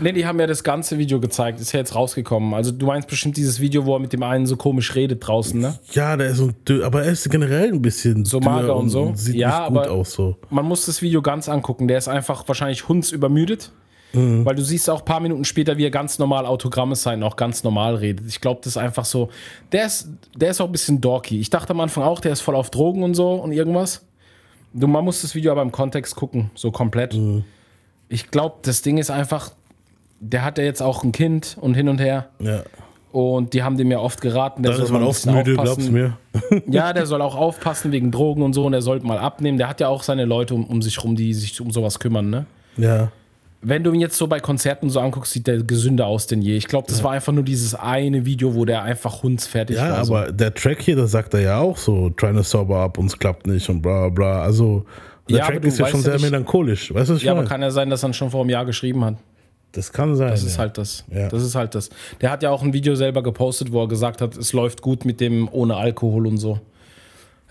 Ne, die haben ja das ganze Video gezeigt, ist ja jetzt rausgekommen. Also du meinst bestimmt dieses Video, wo er mit dem einen so komisch redet draußen, ne? Ja, der ist so, dürr, aber er ist generell ein bisschen So mager und so. Sieht Ja, nicht gut aber- aus so. Man muss das Video ganz angucken. Der ist einfach wahrscheinlich hundsübermüdet. Mhm. Weil du siehst auch ein paar Minuten später, wie er ganz normal Autogramme sein, auch ganz normal redet. Ich glaube, das ist einfach so. Der ist, der ist auch ein bisschen dorky. Ich dachte am Anfang auch, der ist voll auf Drogen und so und irgendwas. Du, man muss das Video aber im Kontext gucken, so komplett. Mhm. Ich glaube, das Ding ist einfach, der hat ja jetzt auch ein Kind und hin und her. Ja. Und die haben dem ja oft geraten, der Dann soll man oft müde, aufpassen. mir. Ja, der soll auch aufpassen wegen Drogen und so und der sollte mal abnehmen. Der hat ja auch seine Leute um, um sich rum, die sich um sowas kümmern, ne? Ja. Wenn du ihn jetzt so bei Konzerten so anguckst, sieht der gesünder aus denn je. Ich glaube, das war einfach nur dieses eine Video, wo der einfach hundsfertig Ja, war. so. aber der Track hier, das sagt er ja auch so, trying to sober up, uns klappt nicht und bla bla. Also, der Ja, aber Track ist ja schon ja sehr nicht- melancholisch. Weißt du, ja, aber meine? kann ja sein, dass er ihn schon vor einem Jahr geschrieben hat. Das kann sein. Das ist ja. halt das. Ja. Das ist halt das. Der hat ja auch ein Video selber gepostet, wo er gesagt hat, es läuft gut mit dem ohne Alkohol und so.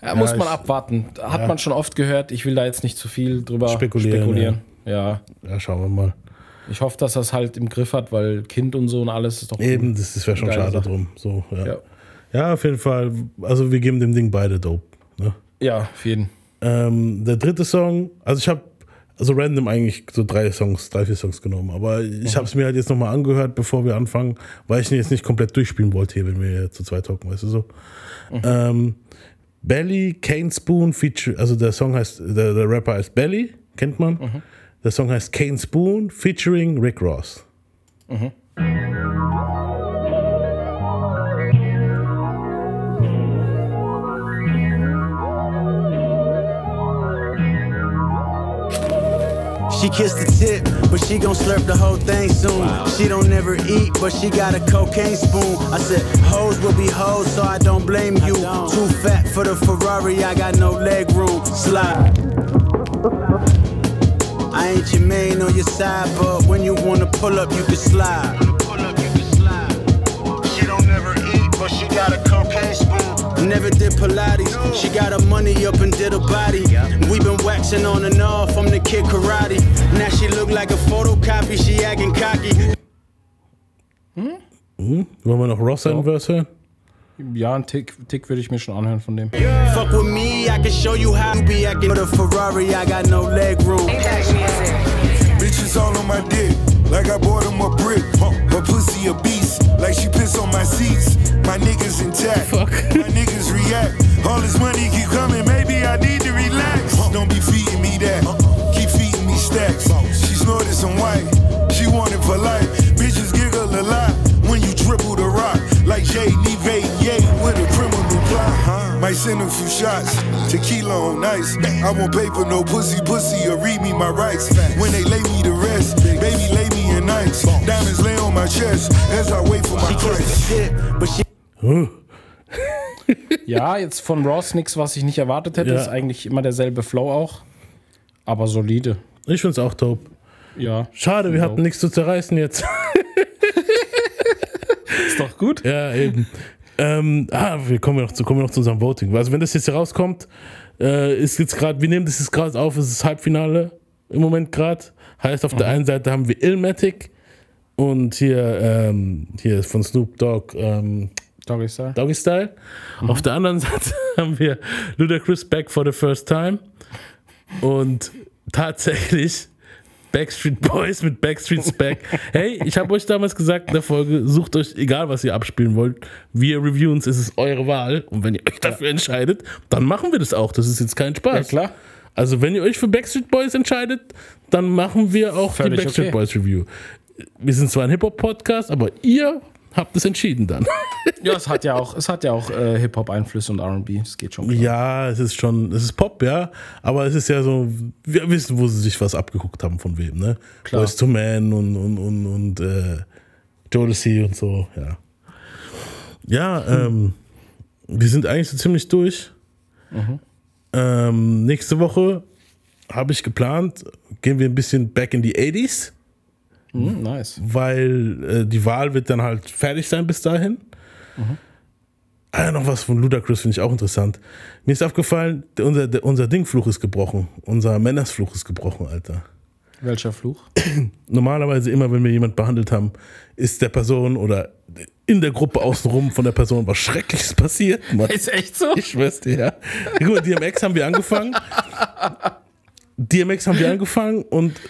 Ja, muss man ich- abwarten. Hat man schon oft gehört. Ich will da jetzt nicht zu viel drüber Spekulieren, spekulieren. Ja. Ja, schauen wir mal. Ich hoffe, dass er es halt im Griff hat, weil Kind und so und alles ist doch Eben, das, das wäre schon schade Sache. drum. So, ja. Ja. ja. auf jeden Fall. Also wir geben dem Ding beide Dope. Ne? Ja, auf jeden. Ähm, der dritte Song, also ich habe also random eigentlich so drei Songs, drei, vier Songs genommen, aber ich habe es mir halt jetzt nochmal angehört, bevor wir anfangen, weil ich ihn jetzt nicht komplett durchspielen wollte hier, wenn wir zu zweit talken, weißt du so. Ähm, Belly, Cane Spoon, feature, also der Song heißt, der, der Rapper heißt Belly, kennt man. Der Song heißt Cane Spoon, featuring Rick Ross. She kissed the tip, but she gon' slurp the whole thing soon. She don't never eat, but she got a cocaine spoon. I said, hoes will be hoes, so I don't blame you. Too fat for the Ferrari, I got no leg room. Slide. I ain't your main on your side, but when you wanna pull up, you can slide. Eat, but she got a cocaine spoon. Never did Pilates. She got her money up and did her body. We been waxing on and off. I'm the kid karate. Now she look like a photocopy. She acting cocky. Hmm? Hmm? Wollen wir noch Ross seinen Verse hören? Ja, einen Tick, Tick würde ich mir schon anhören von dem. Fuck with me, I can show you how you be acting. With a Ferrari, I got no leg room. Bitches all on my dick, like I bought them a brick. Her pussy a beast, like she piss on my seats. My niggas intact, Fuck. my niggas react. All this money keep coming, maybe I need to relax. Don't be feeding me that, keep feeding me stacks. She snorted some white, she wanted for life. Bitches giggle a lot when you triple the rock. Like Jay Neve, yay, with a criminal plot. Might send a few shots, tequila on ice. I won't pay for no pussy, pussy, or read me my rights. When they lay me to rest, baby, lay me in ice. Diamonds lay on my chest as I wait for my She kissed the tip, but she Ja, jetzt von Ross nichts, was ich nicht erwartet hätte. Ja. Ist eigentlich immer derselbe Flow auch. Aber solide. Ich find's auch dope. Ja. Schade, wir Dope. hatten nichts zu zerreißen jetzt. Ist doch gut. Ja, eben. ähm, ah, wir kommen noch zu, kommen noch zu unserem Voting. Also wenn das jetzt hier rauskommt, äh, ist jetzt gerade, wir nehmen das jetzt gerade auf, es ist Halbfinale im Moment gerade. Heißt, auf der einen Seite haben wir Illmatic und hier, ähm, hier von Snoop Dogg, ähm, Doggy Style. Doggy Style. Auf der anderen Seite haben wir Ludacris Back for the First Time und tatsächlich Backstreet Boys mit Backstreet's Back. Hey, ich habe euch damals gesagt in der Folge, sucht euch, egal was ihr abspielen wollt, wir reviewen es, es ist eure Wahl und wenn ihr euch dafür entscheidet, dann machen wir das auch. Das ist jetzt kein Spaß. Ja, klar. Also wenn ihr euch für Backstreet Boys entscheidet, dann machen wir auch die Völlig Backstreet okay. Boys Review. Wir sind zwar ein Hip-Hop-Podcast, aber ihr habt es entschieden dann. Ja, es hat ja auch, es hat ja auch äh, Hip-Hop-Einflüsse und RB. Es geht schon. klar. Ja, es ist schon, es ist Pop, ja, aber es ist ja so, wir wissen, wo sie sich was abgeguckt haben von wem, ne? Klar. Boys to Man und, und, und, und äh, Jodeci und so, ja. Ja, ähm, wir sind eigentlich so ziemlich durch. Ähm, nächste Woche habe ich geplant, gehen wir ein bisschen back in die 80s, Hm, nice. weil äh, die Wahl wird dann halt fertig sein bis dahin. Ah, noch was von Ludacris finde ich auch interessant. Mir ist aufgefallen, der, unser, der, unser Dingfluch ist gebrochen. Unser Männersfluch ist gebrochen, Alter. Welcher Fluch? Normalerweise immer, wenn wir jemanden behandelt haben, ist der Person oder in der Gruppe außenrum von der Person was Schreckliches passiert. Mann. Ist echt so? Ich schwör's dir, ja. Mal, DMX haben wir angefangen. DMX haben wir angefangen und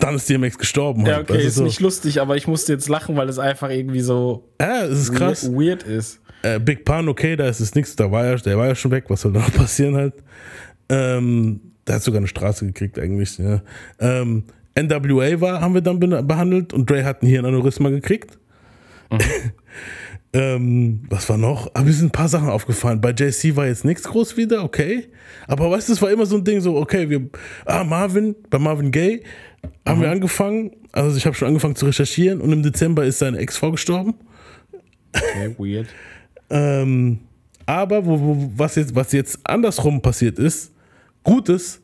dann ist DMX gestorben. Ja, halt. okay, Also ist so, nicht lustig, aber ich musste jetzt lachen, weil es einfach irgendwie so Ja, es ist krass. we- weird ist. Äh, Big Pun, okay, da ist es nichts, da war ja, der war ja schon weg, was soll da noch passieren halt? Ähm, der hat sogar eine Straße gekriegt eigentlich. Ja. Ähm, NWA war, haben wir dann be behandelt und Dre hat ein Hirnaneurysma gekriegt. ähm, was war noch? Aber mir sind ein paar Sachen aufgefallen. Bei JC war jetzt nichts groß wieder, okay. Aber weißt du, es war immer so ein Ding, so, okay, wir, ah, Marvin, bei Marvin Gaye haben wir angefangen, also ich habe schon angefangen zu recherchieren und im Dezember ist seine Ex-Frau gestorben. Okay, weird. Ähm, aber wo, wo, was, jetzt, was jetzt andersrum passiert ist, Gutes,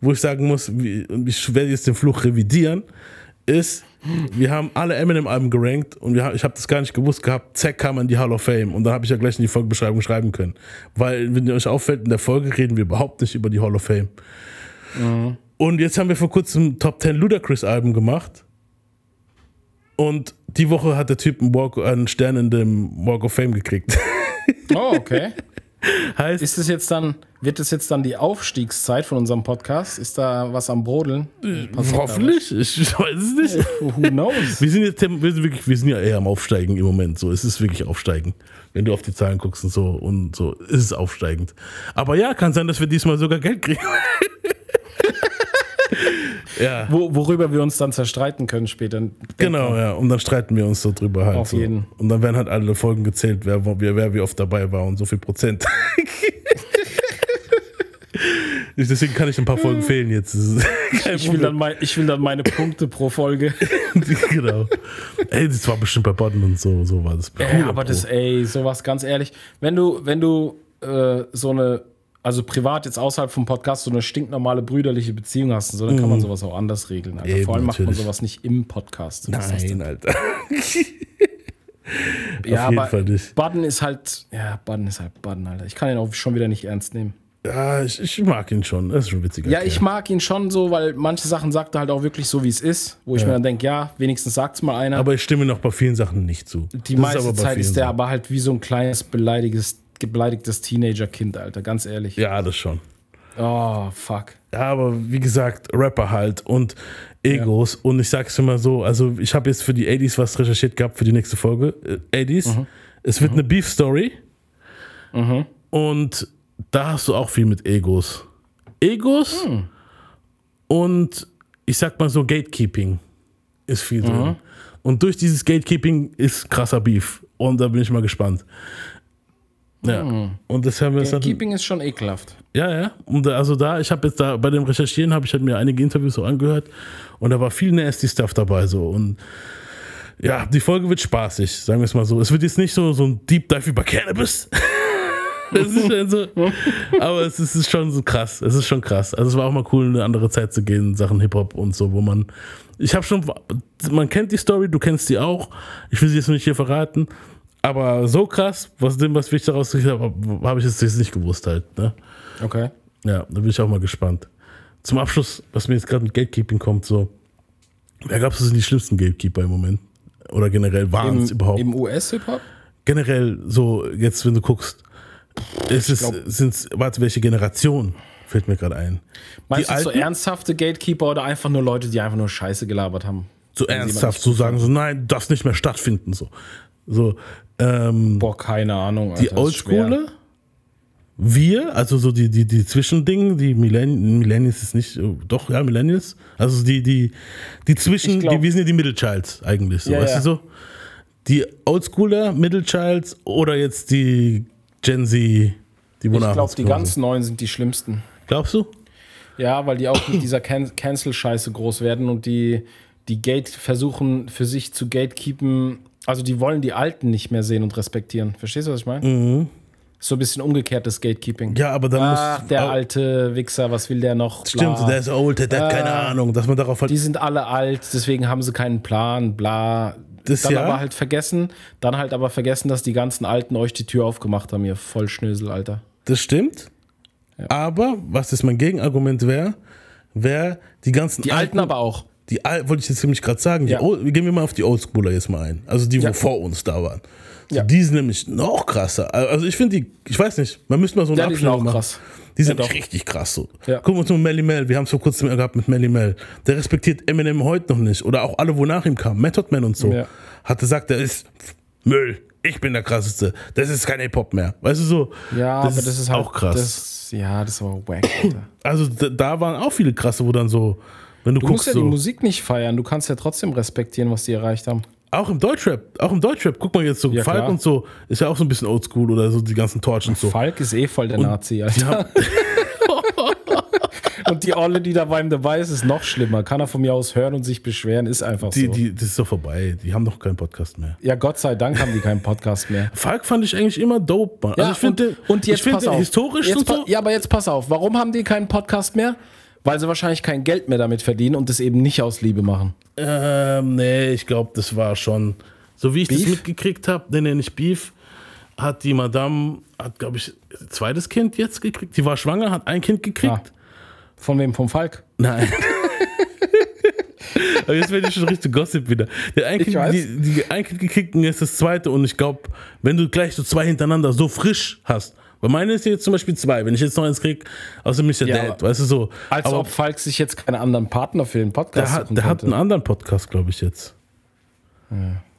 wo ich sagen muss, ich werde jetzt den Fluch revidieren, ist, wir haben alle Eminem-Alben gerankt und wir, ich habe das gar nicht gewusst gehabt. Zack kam in die Hall of Fame und da habe ich ja gleich in die Folgenbeschreibung schreiben können. Weil, wenn ihr euch auffällt, in der Folge reden wir überhaupt nicht über die Hall of Fame. Und jetzt haben wir vor kurzem Top 10 Ludacris-Alben gemacht. Und die Woche hat der Typ einen, Walk, einen Stern in dem Walk of Fame gekriegt. Oh, okay. heißt, Ist es jetzt dann, wird es jetzt dann die Aufstiegszeit von unserem Podcast? Ist da was am Brodeln? Passiert hoffentlich, ich weiß es nicht. was? Who knows? Wir sind jetzt wir sind wirklich, wir sind ja eher am Aufsteigen im Moment. So, es ist wirklich aufsteigend. Wenn du auf die Zahlen guckst und so und so, ist es aufsteigend. Aber ja, kann sein, dass wir diesmal sogar Geld kriegen. ja, Wo, worüber wir uns dann zerstreiten können später. genau, ja. Und dann streiten wir uns so drüber halt. Auf so. jeden. Und dann werden halt alle Folgen gezählt, wer, wer, wer wie oft dabei war und so viel Prozent. Deswegen kann ich ein paar Folgen fehlen jetzt. Ich will, dann mein, ich will dann meine Punkte pro Folge. genau. Ey, das war bestimmt bei Bodden und so, so war das. Ja, aber das, ey, sowas ganz ehrlich, wenn du, wenn du äh, so eine, also privat jetzt außerhalb vom Podcast so eine stinknormale brüderliche Beziehung hast, und so, dann kann man sowas auch anders regeln. Alter. Mhm. Eben, Vor allem macht man natürlich. sowas nicht im Podcast. Was ist? Nein, Alter. ja, auf jeden aber Fall nicht. Budden ist halt, ja, Budden ist halt Budden, Alter. Ich kann ihn auch schon wieder nicht ernst nehmen. Ja, ich, ich mag ihn schon. Das ist schon witziger. Ja, ich Kerl. mag ihn schon so, weil manche Sachen sagt er halt auch wirklich so, wie es ist, wo ich mir dann denke, ja, wenigstens sagt's mal einer. Aber ich stimme noch bei vielen Sachen nicht zu. Die Das meiste bei Zeit ist der so. aber halt wie so ein kleines beleidigtes, beleidigtes Teenager-Kind, Alter, ganz ehrlich. Ja, das schon. Oh, fuck. Ja, aber wie gesagt, Rapper halt und Egos. Und ich sag's immer so: Also, ich habe jetzt für die 80s was recherchiert gehabt für die nächste Folge. Äh, 80s. Mhm. Es wird eine Beef-Story. Und da hast du auch viel mit Egos. Egos Hm. und ich sag mal so Gatekeeping ist viel Mhm. drin. Und durch dieses Gatekeeping ist krasser Beef. Und da bin ich mal gespannt. Ja. Und das haben wir dann- Hm. Keeping ist schon ekelhaft. ja, ja. Und also da, ich habe jetzt da bei dem Recherchieren habe ich halt mir einige Interviews so angehört und da war viel nasty Stuff dabei so und ja, die Folge wird spaßig, sagen wir es mal so. Es wird jetzt nicht so so ein Deep Dive über Cannabis. So, aber es ist, ist schon so krass. Es ist schon krass. Also es war auch mal cool, in eine andere Zeit zu gehen, in Sachen Hip Hop und so, wo man. Ich habe schon, man kennt die Story, du kennst die auch. Ich will sie jetzt nicht hier verraten, aber so krass, was dem, was ich daraus gekriegt habe, habe ich jetzt nicht gewusst halt. Ne? Okay. Ja, da bin ich auch mal gespannt. Zum Abschluss, was mir jetzt gerade mit Gatekeeping kommt, so, wer du sind die schlimmsten Gatekeeper im Moment? Oder generell waren es überhaupt? Im US-Hip-Hop? generell so, jetzt wenn du guckst, ist es, sind's, warte, welche Generation fällt mir gerade ein? Meinst die du so ernsthafte Gatekeeper oder einfach nur Leute, die einfach nur Scheiße gelabert haben? So ernsthaft zu sagen, so nein, das nicht mehr stattfinden, so. So, ähm, Boah, keine Ahnung. die Alter, schwer. Oldschooler, wir, also so die, die, die Zwischendinge, die Millenn Millennials ist nicht, oh, doch, ja, Millennials, also die, die, die Zwischen, Ich glaub- die, wir sind ja die Middle Childs eigentlich, so, Ja, weißt ja. du so? Die Oldschooler, Middle Childs oder jetzt die Gen Z, die Ich wonach glaube, die ganz Neuen sind die schlimmsten. Glaubst du? Ja, weil die auch mit dieser Can Cancel-Scheiße groß werden und die, die Gate versuchen für sich zu gatekeepen. Also die wollen die Alten nicht mehr sehen und respektieren. Verstehst du, was ich meine? So ein bisschen umgekehrtes Gatekeeping. Mhm. Ja, aber dann Ach, muss. der alte Wichser, was will der noch? Stimmt, Bla. der ist old, der, hat keine Ah. Ahnung, dass man darauf halt. Die sind alle alt, deswegen haben sie keinen Plan, bla. Das dann ja. aber halt vergessen, dann halt aber vergessen, dass die ganzen Alten euch die Tür aufgemacht haben, ihr Vollschnösel, Alter. Das stimmt. Aber was jetzt mein Gegenargument wäre, wäre die ganzen Die Alten aber auch. Die wollte ich jetzt nämlich gerade sagen, die Ja. Old, gehen wir mal auf die Oldschooler jetzt mal ein. Also die, wo Ja. vor uns da waren. Ja. Die sind nämlich noch krasser. Also ich finde die, ich weiß nicht, man müsste mal so eine Ja, die auch machen. krass. Die sind Ja, richtig krass so. Ja. Gucken wir uns mal Melly Mel, wir haben es vor kurzem gehabt mit Melly Mel. Der respektiert Eminem heute noch nicht. Oder auch alle, wo nach ihm kamen. Method Man und so. Ja. Hat gesagt, der ist Müll. Ich bin der krasseste. Das ist kein Hip-Hop mehr. Weißt du so? Ja, aber das ist halt auch krass. Das, ja, das war wack, Alter. also da, da waren auch viele krasse, wo dann so, wenn du, Du musst guckst, ja so, die Musik nicht feiern, du kannst ja trotzdem respektieren, was die erreicht haben. Auch im Deutschrap, auch im Deutschrap, guck mal jetzt so, Ja, Falk klar. und so, ist ja auch so ein bisschen oldschool oder so, die ganzen Torch und so. Falk ist eh voll der Nazi, Die Alter. Und die Olle, die da bei ihm dabei ist, ist noch schlimmer. Kann er von mir aus hören und sich beschweren, ist einfach die, so. die, das ist doch vorbei, die haben doch keinen Podcast mehr. ja, Gott sei Dank haben die keinen Podcast mehr. Falk fand ich eigentlich immer dope, Mann. Ja, also ich finde, und, und jetzt ich finde pass auf. historisch jetzt und so. Ja, aber jetzt pass auf. Warum haben die keinen Podcast mehr? Weil sie wahrscheinlich kein Geld mehr damit verdienen und das eben nicht aus Liebe machen. Ähm, nee, ich glaube, das war schon. So wie ich das Beef? mitgekriegt habe, nee, nee, nicht Beef, hat die Madame, hat, glaube ich, zweites Kind jetzt gekriegt. Die war schwanger, hat ein Kind gekriegt. Ah. Von wem? Vom Falk? Nein. Aber jetzt werde ich schon richtig Gossip wieder. Der ein Ich Kind, weiß. die, die ein Kind gekriegt und jetzt das zweite. Und ich glaube, wenn du gleich so zwei hintereinander so frisch hast, weil meine ist jetzt zum Beispiel zwei, wenn ich jetzt noch eins krieg, außer mich der Ja, Dad, weißt du so. Als Aber ob Falk sich jetzt keinen anderen Partner für den der Podcast hat, suchen der hat einen anderen Podcast, glaube ich, jetzt.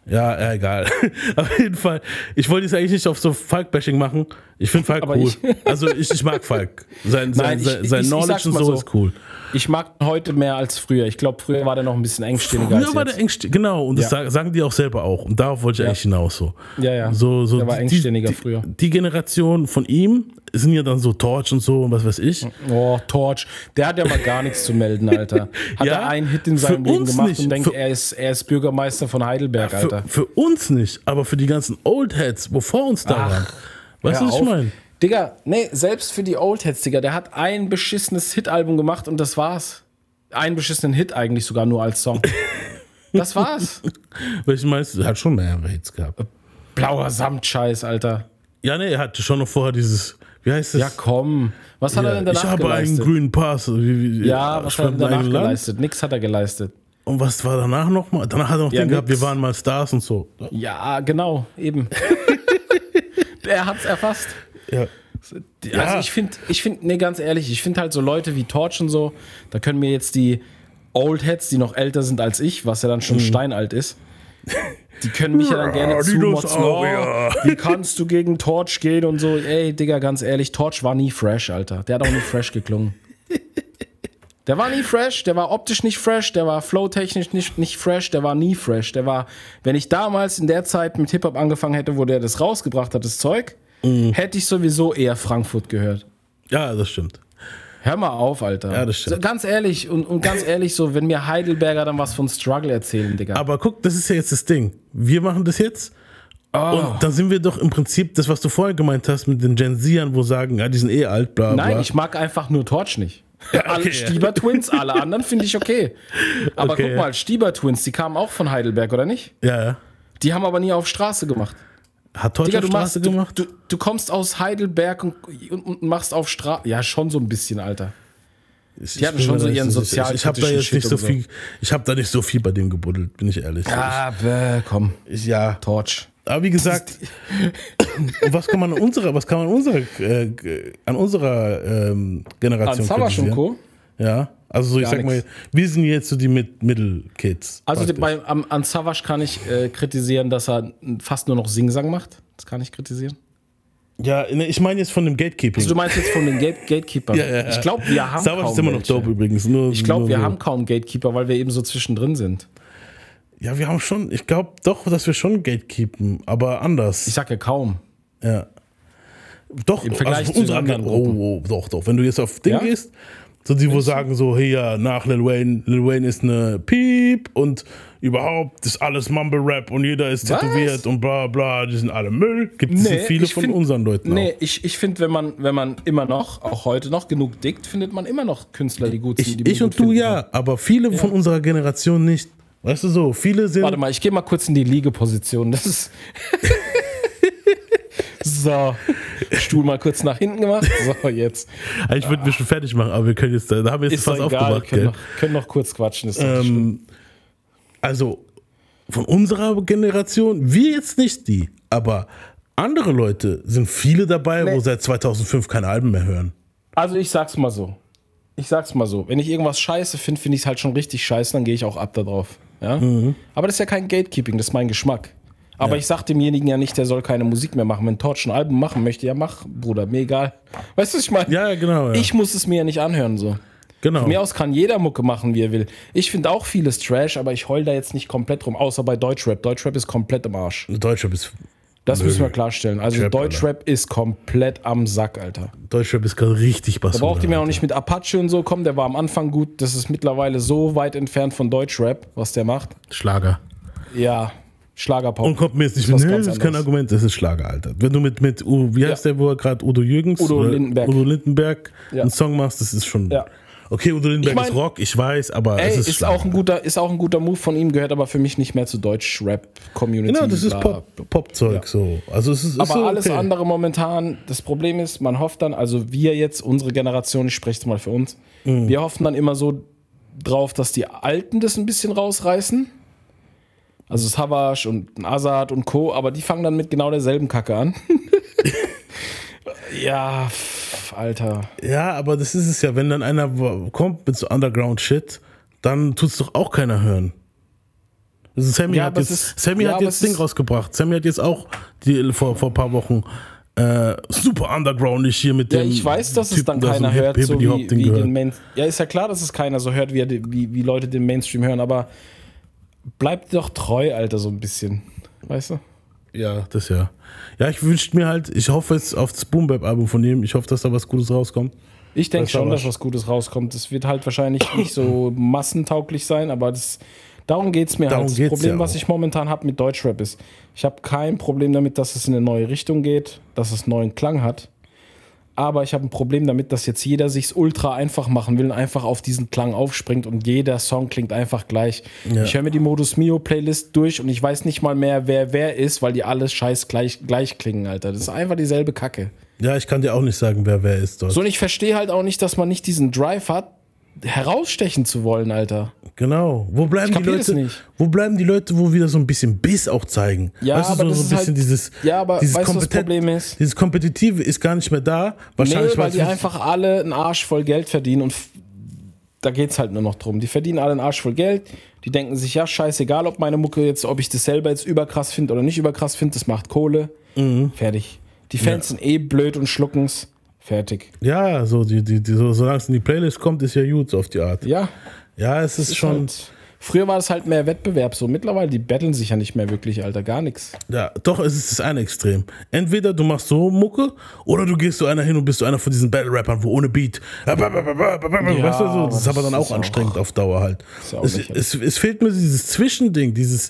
Ja, ja, egal. Auf jeden Fall. Ich wollte es eigentlich nicht auf so Falk-Bashing machen. Ich finde Falk Aber cool. ich- also ich, ich mag Falk. Sein, sein, Nein, ich- sein, sein ich- Knowledge und so, so. ist cool. Ich mag ihn heute mehr als früher. Ich glaube, früher war der noch ein bisschen engstirniger als Früher war jetzt. der engstirnig, genau, und das Ja. sagen, sagen die auch selber auch. Und darauf wollte ich Ja. eigentlich hinaus so. Ja, ja. So, so Der war die- engstirniger die, früher. Die Generation von ihm sind ja dann so Torch und so und was weiß ich. Oh, Torch. Der hat ja mal gar nichts zu melden, Alter. Hat Ja, er einen Hit in für seinem Leben gemacht nicht. und denkt, Für- er ist, er ist Bürgermeister von Heidelberg, Für, Alter. für uns nicht, aber für die ganzen Old Heads, wo vor uns da Ach, waren. Weißt du, was ich meine? Digga, nee, selbst für die Oldheads, Digga, der hat ein beschissenes Hit-Album gemacht und das war's. Einen beschissenen Hit eigentlich sogar nur als Song. Das war's. Weil ich meine, er hat schon mehrere Hits gehabt. Blauer Samtscheiß, Alter. Ja, nee, er hatte schon noch vorher dieses, wie heißt das? Ja, komm. Was hat Ja, er denn danach ich habe geleistet? einen grünen Pass. Wie, wie, ja, was hat er danach geleistet? Nix hat er geleistet. Und was war danach nochmal? Danach hat er noch Ja, den gehabt, wir nix. waren mal Stars und so. Ja, genau, eben. er hat's erfasst. Ja. Die- Ja. Also ich finde, ich finde, nee, ganz ehrlich, ich finde halt so Leute wie Torch und so, da können mir jetzt die Old Heads, die noch älter sind als ich, was ja dann schon steinalt ist, die können mich ja dann gerne zumotzen. Oh, wie kannst du gegen Torch gehen und so. Ey, Digga, ganz ehrlich, Torch war nie fresh, Alter. Der hat auch nie fresh geklungen. Der war nie fresh, der war optisch nicht fresh, der war flowtechnisch nicht, nicht fresh, der war nie fresh. Der war, wenn ich damals in der Zeit mit Hip-Hop angefangen hätte, wo der das rausgebracht hat, das Zeug, Mhm. hätte ich sowieso eher Frankfurt gehört. ja, das stimmt. Hör mal auf, Alter. Ja, das stimmt. So, ganz ehrlich, und, und ganz ehrlich, so, wenn mir Heidelberger dann was von Struggle erzählen, Digga. Aber guck, das ist ja jetzt das Ding. Wir machen das jetzt. Und dann sind wir doch im Prinzip das, was du vorher gemeint hast mit den Gen Zern, wo sagen, ja, die sind eh alt, bla bla. Nein, ich mag einfach nur Torch nicht. Alle okay, ja. Stieber Twins, alle anderen finde ich okay. Aber Okay, guck ja. mal, Stieber Twins, die kamen auch von Heidelberg, oder nicht? ja, ja. Die haben aber nie auf Straße gemacht. Hat Torch Digga, auf du, Straße machst, du, gemacht? du, du kommst aus Heidelberg und, und, und machst auf Straße. Ja, schon so ein bisschen, Alter. Ich- die hatten schon so ihren nicht sicher. Ich, ich habe da jetzt nicht Shit so und so. viel, ich habe da nicht so viel bei dem gebuddelt, bin ich ehrlich. Ah, bäh, komm. Ich, ja. Torch. Aber wie gesagt, und was kann man an unserer, was kann man an unserer, äh, an unserer ähm, An Generation Savage und kritisieren? Co. Ja, also so, ich sag mal, nix. wir sind jetzt so die Mid Middle-Kids. Also bei, am, an Savage kann ich äh, kritisieren, dass er fast nur noch Singsang macht. Das kann ich kritisieren. ja, ne, ich meine jetzt von dem Gatekeeping. Also du meinst jetzt von den Gate Gatekeepers. Ja, ja, ja. Ich glaube, wir haben Savage kaum ist immer noch welche. dope übrigens. Nur, Ich glaube, wir so. haben kaum Gatekeeper, weil wir eben so zwischendrin sind. Ja, wir haben schon, ich glaube doch, dass wir schon Gatekeepen, aber anders. Ich sag ja kaum. ja. Doch, Im Vergleich von zu unserer anderen Gruppen. oh, oh, doch, doch. Wenn du jetzt auf Ding Ja? gehst, so die, wo sagen so, hey, ja, nach Lil Wayne, Lil Wayne ist eine Piep und überhaupt ist alles Mumble Rap und jeder ist Was? tätowiert und bla bla, die sind alle Müll. Gibt es Nee, viele von find- unseren Leuten Nee, auch. ich, ich finde, wenn man, wenn man immer noch, auch heute noch genug dickt, findet man immer noch Künstler, die gut sind. Ich, ich und du finden ja, aber viele von unserer Generation nicht. Weißt du so, viele sind. Warte mal, ich gehe mal kurz in die Liegeposition. Das ist. so. Stuhl mal kurz nach hinten gemacht. So, jetzt. Ich würde mich schon fertig machen, aber wir können jetzt, da haben wir jetzt Ist fast egal. Wir aufgemacht. können Gell? noch, können noch kurz quatschen. Ähm, also von unserer Generation, wir jetzt nicht die, aber andere Leute sind viele dabei, wo seit 2005 keine Alben mehr hören. Also, ich sag's mal so. Ich sag's mal so. Wenn ich irgendwas scheiße finde, finde ich es halt schon richtig scheiße, dann gehe ich auch ab da drauf. Ja? Mhm. Aber das ist ja kein Gatekeeping, das ist mein Geschmack. Aber ich sag demjenigen ja nicht, der soll keine Musik mehr machen. Wenn Torch ein Album machen möchte, ja mach, Bruder, mir egal. Weißt du, was ich meine? Ja, genau. Ja. Ich muss es mir ja nicht anhören so. genau. Von mir aus kann jeder Mucke machen, wie er will. Ich finde auch vieles Trash, aber ich heul da jetzt nicht komplett rum, außer bei Deutschrap. Deutschrap ist komplett im Arsch. Deutschrap ist, Das Nö. müssen wir klarstellen. Also Trap, Deutschrap ist komplett am Sack, Alter. Deutschrap ist gerade richtig Da Basura. braucht ihr mir auch nicht mit Apache und so kommen. Der war am Anfang gut. Das ist mittlerweile so weit entfernt von Deutschrap, was der macht. Schlager. Ja, Schlagerpop. Und kommt mir jetzt nicht mit, nee, das ist kein. Argument, das ist Schlager, Alter. Wenn du mit, mit U- wie heißt der, wo er gerade Udo Jürgens Udo oder Lindenberg. Udo Lindenberg Ja. einen Song machst, das ist schon. Ja. Okay, Udo Lindenberg Ich mein- ist Rock, ich weiß, aber Ey, es ist, ist, auch ein guter, ist auch ein guter Move von ihm, gehört aber für mich nicht mehr zur Deutsch-Rap-Community. Genau, das ist. Pop, Popzeug so. Also es ist, ist Aber so alles okay. andere momentan, das Problem ist, man hofft dann, also wir jetzt, unsere Generation, ich spreche jetzt mal für uns, Mhm. wir hoffen dann immer so drauf, dass die Alten das ein bisschen rausreißen. Also Savage und Azad und Co., aber die fangen dann mit genau derselben Kacke an. ja, Alter. Ja, aber das ist es ja, wenn dann einer kommt mit so Underground-Shit, dann tut es doch auch keiner hören. Also Sammy Ja, hat jetzt, es ist- Sammy ja, hat jetzt es Ding rausgebracht. Sammy hat jetzt auch die, vor, vor ein paar Wochen äh, super undergroundig hier mit Ja, dem. ich weiß, dass es Typen, dann der keiner so hört, so wie, wie den Main Ja, ist ja klar, dass es keiner so hört, wie, wie, wie Leute den Mainstream hören, aber bleibt doch treu, Alter, so ein bisschen. Weißt du? Ja, das ja. Ja, ich wünschte mir halt, ich hoffe jetzt auf das Boom Album von ihm. Ich hoffe, dass da was Gutes rauskommt. Ich denke schon, dass was Gutes rauskommt. Es wird halt wahrscheinlich nicht so massentauglich sein, aber das, darum geht es mir Darum halt. Das Problem, ja was ich momentan habe mit Deutschrap ist, ich habe kein Problem damit, dass es in eine neue Richtung geht, dass es neuen Klang hat. Aber ich habe ein Problem damit, dass jetzt jeder sich's ultra einfach machen will und einfach auf diesen Klang aufspringt und jeder Song klingt einfach gleich. Ja. Ich höre mir die Modus Mio Playlist durch und ich weiß nicht mal mehr, wer wer ist, weil die alles scheiß gleich, gleich klingen, Alter. Das ist einfach dieselbe Kacke. Ja, ich kann dir auch nicht sagen, wer wer ist dort. So, und ich verstehe halt auch nicht, dass man nicht diesen Drive hat, herausstechen zu wollen, Alter. Genau. Wo bleiben die Leute? Wo bleiben die Leute, wo wieder so ein bisschen Biss auch zeigen? Ja, weißt du, aber so, das so ein ist bisschen halt- dieses. Ja, aber dieses weißt du, das Problem ist? Dieses Kompetitive ist gar nicht mehr da. Nee, Wahrscheinlich, weil die einfach alle einen Arsch voll Geld verdienen und da geht's halt nur noch drum. Die verdienen alle einen Arsch voll Geld. Die denken sich, ja, scheißegal, ob meine Mucke jetzt, ob ich das selber jetzt überkrass finde oder nicht überkrass finde, das macht Kohle. Mhm. Fertig. Die Fans sind eh blöd und schlucken's. Fertig. Ja, so, die, die, die, so, solange es in die Playlist kommt, ist ja gut auf die Art. Ja, Ja, es ist, ist schon. Halt, früher war es halt mehr Wettbewerb so. Mittlerweile, die betteln sich ja nicht mehr wirklich, Alter. Gar nichts. Ja, doch, es ist das eine Extrem. Entweder du machst so Mucke oder du gehst so einer hin und bist so einer von diesen Battle-Rappern, wo ohne Beat. weißt du, so, das ist aber dann auch ist auch- anstrengend auf Dauer halt. ja Es, es, es fehlt mir dieses Zwischending, dieses,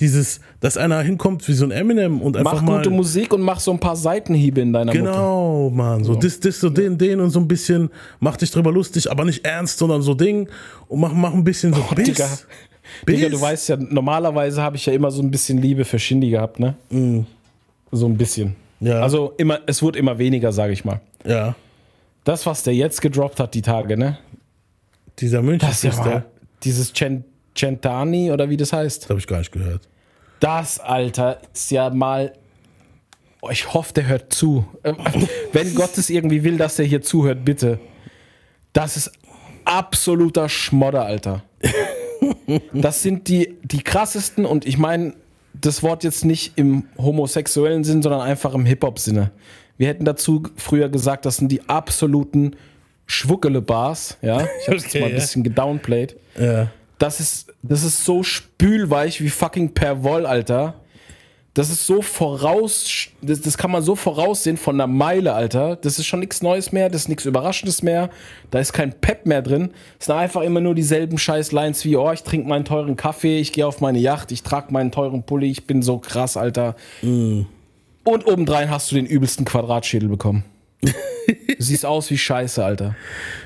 dieses, dass einer hinkommt wie so ein Eminem und einfach Mach mal. gute Musik und mach so ein paar Seitenhiebe in deiner. Genau, Mann. So, das, das, so den, den und so ein bisschen, mach dich drüber lustig, aber nicht ernst, sondern so Ding und mach, mach ein bisschen so Biss. Digga. Biss. Digga, du weißt ja, normalerweise habe ich ja immer so ein bisschen Liebe für Shindy gehabt, ne? So ein bisschen. Ja. Also immer, es wurde immer weniger, sage ich mal. Ja, Das, was der jetzt gedroppt hat, die Tage, ne? dieser München Das ist ja mal, dieses Cen- Centani oder wie das heißt. das habe ich gar nicht gehört. Das, Alter, ist ja mal. Oh, ich hoffe, der hört zu. Ähm, Wenn Gott es irgendwie will, dass der hier zuhört, bitte. Das ist absoluter Schmodder, Alter. Das sind die, die krassesten und ich meine das Wort jetzt nicht im homosexuellen Sinn, sondern einfach im Hip-Hop-Sinne. Wir hätten dazu früher gesagt, das sind die absoluten Schwuckele-Bars. Ja? Ich habe Okay, mal ein ja. bisschen gedownplayed. Ja. Das ist, das ist so spülweich wie fucking Perwoll, Alter. Das ist so voraus, das, das kann man so voraussehen von einer Meile, Alter. Das ist schon nichts Neues mehr, das ist nichts Überraschendes mehr. Da ist kein Pep mehr drin. Es sind einfach immer nur dieselben scheiß Lines wie, oh, ich trinke meinen teuren Kaffee, ich gehe auf meine Yacht, ich trage meinen teuren Pulli, ich bin so krass, Alter. Und obendrein hast du den übelsten Quadratschädel bekommen. du siehst aus wie Scheiße, Alter.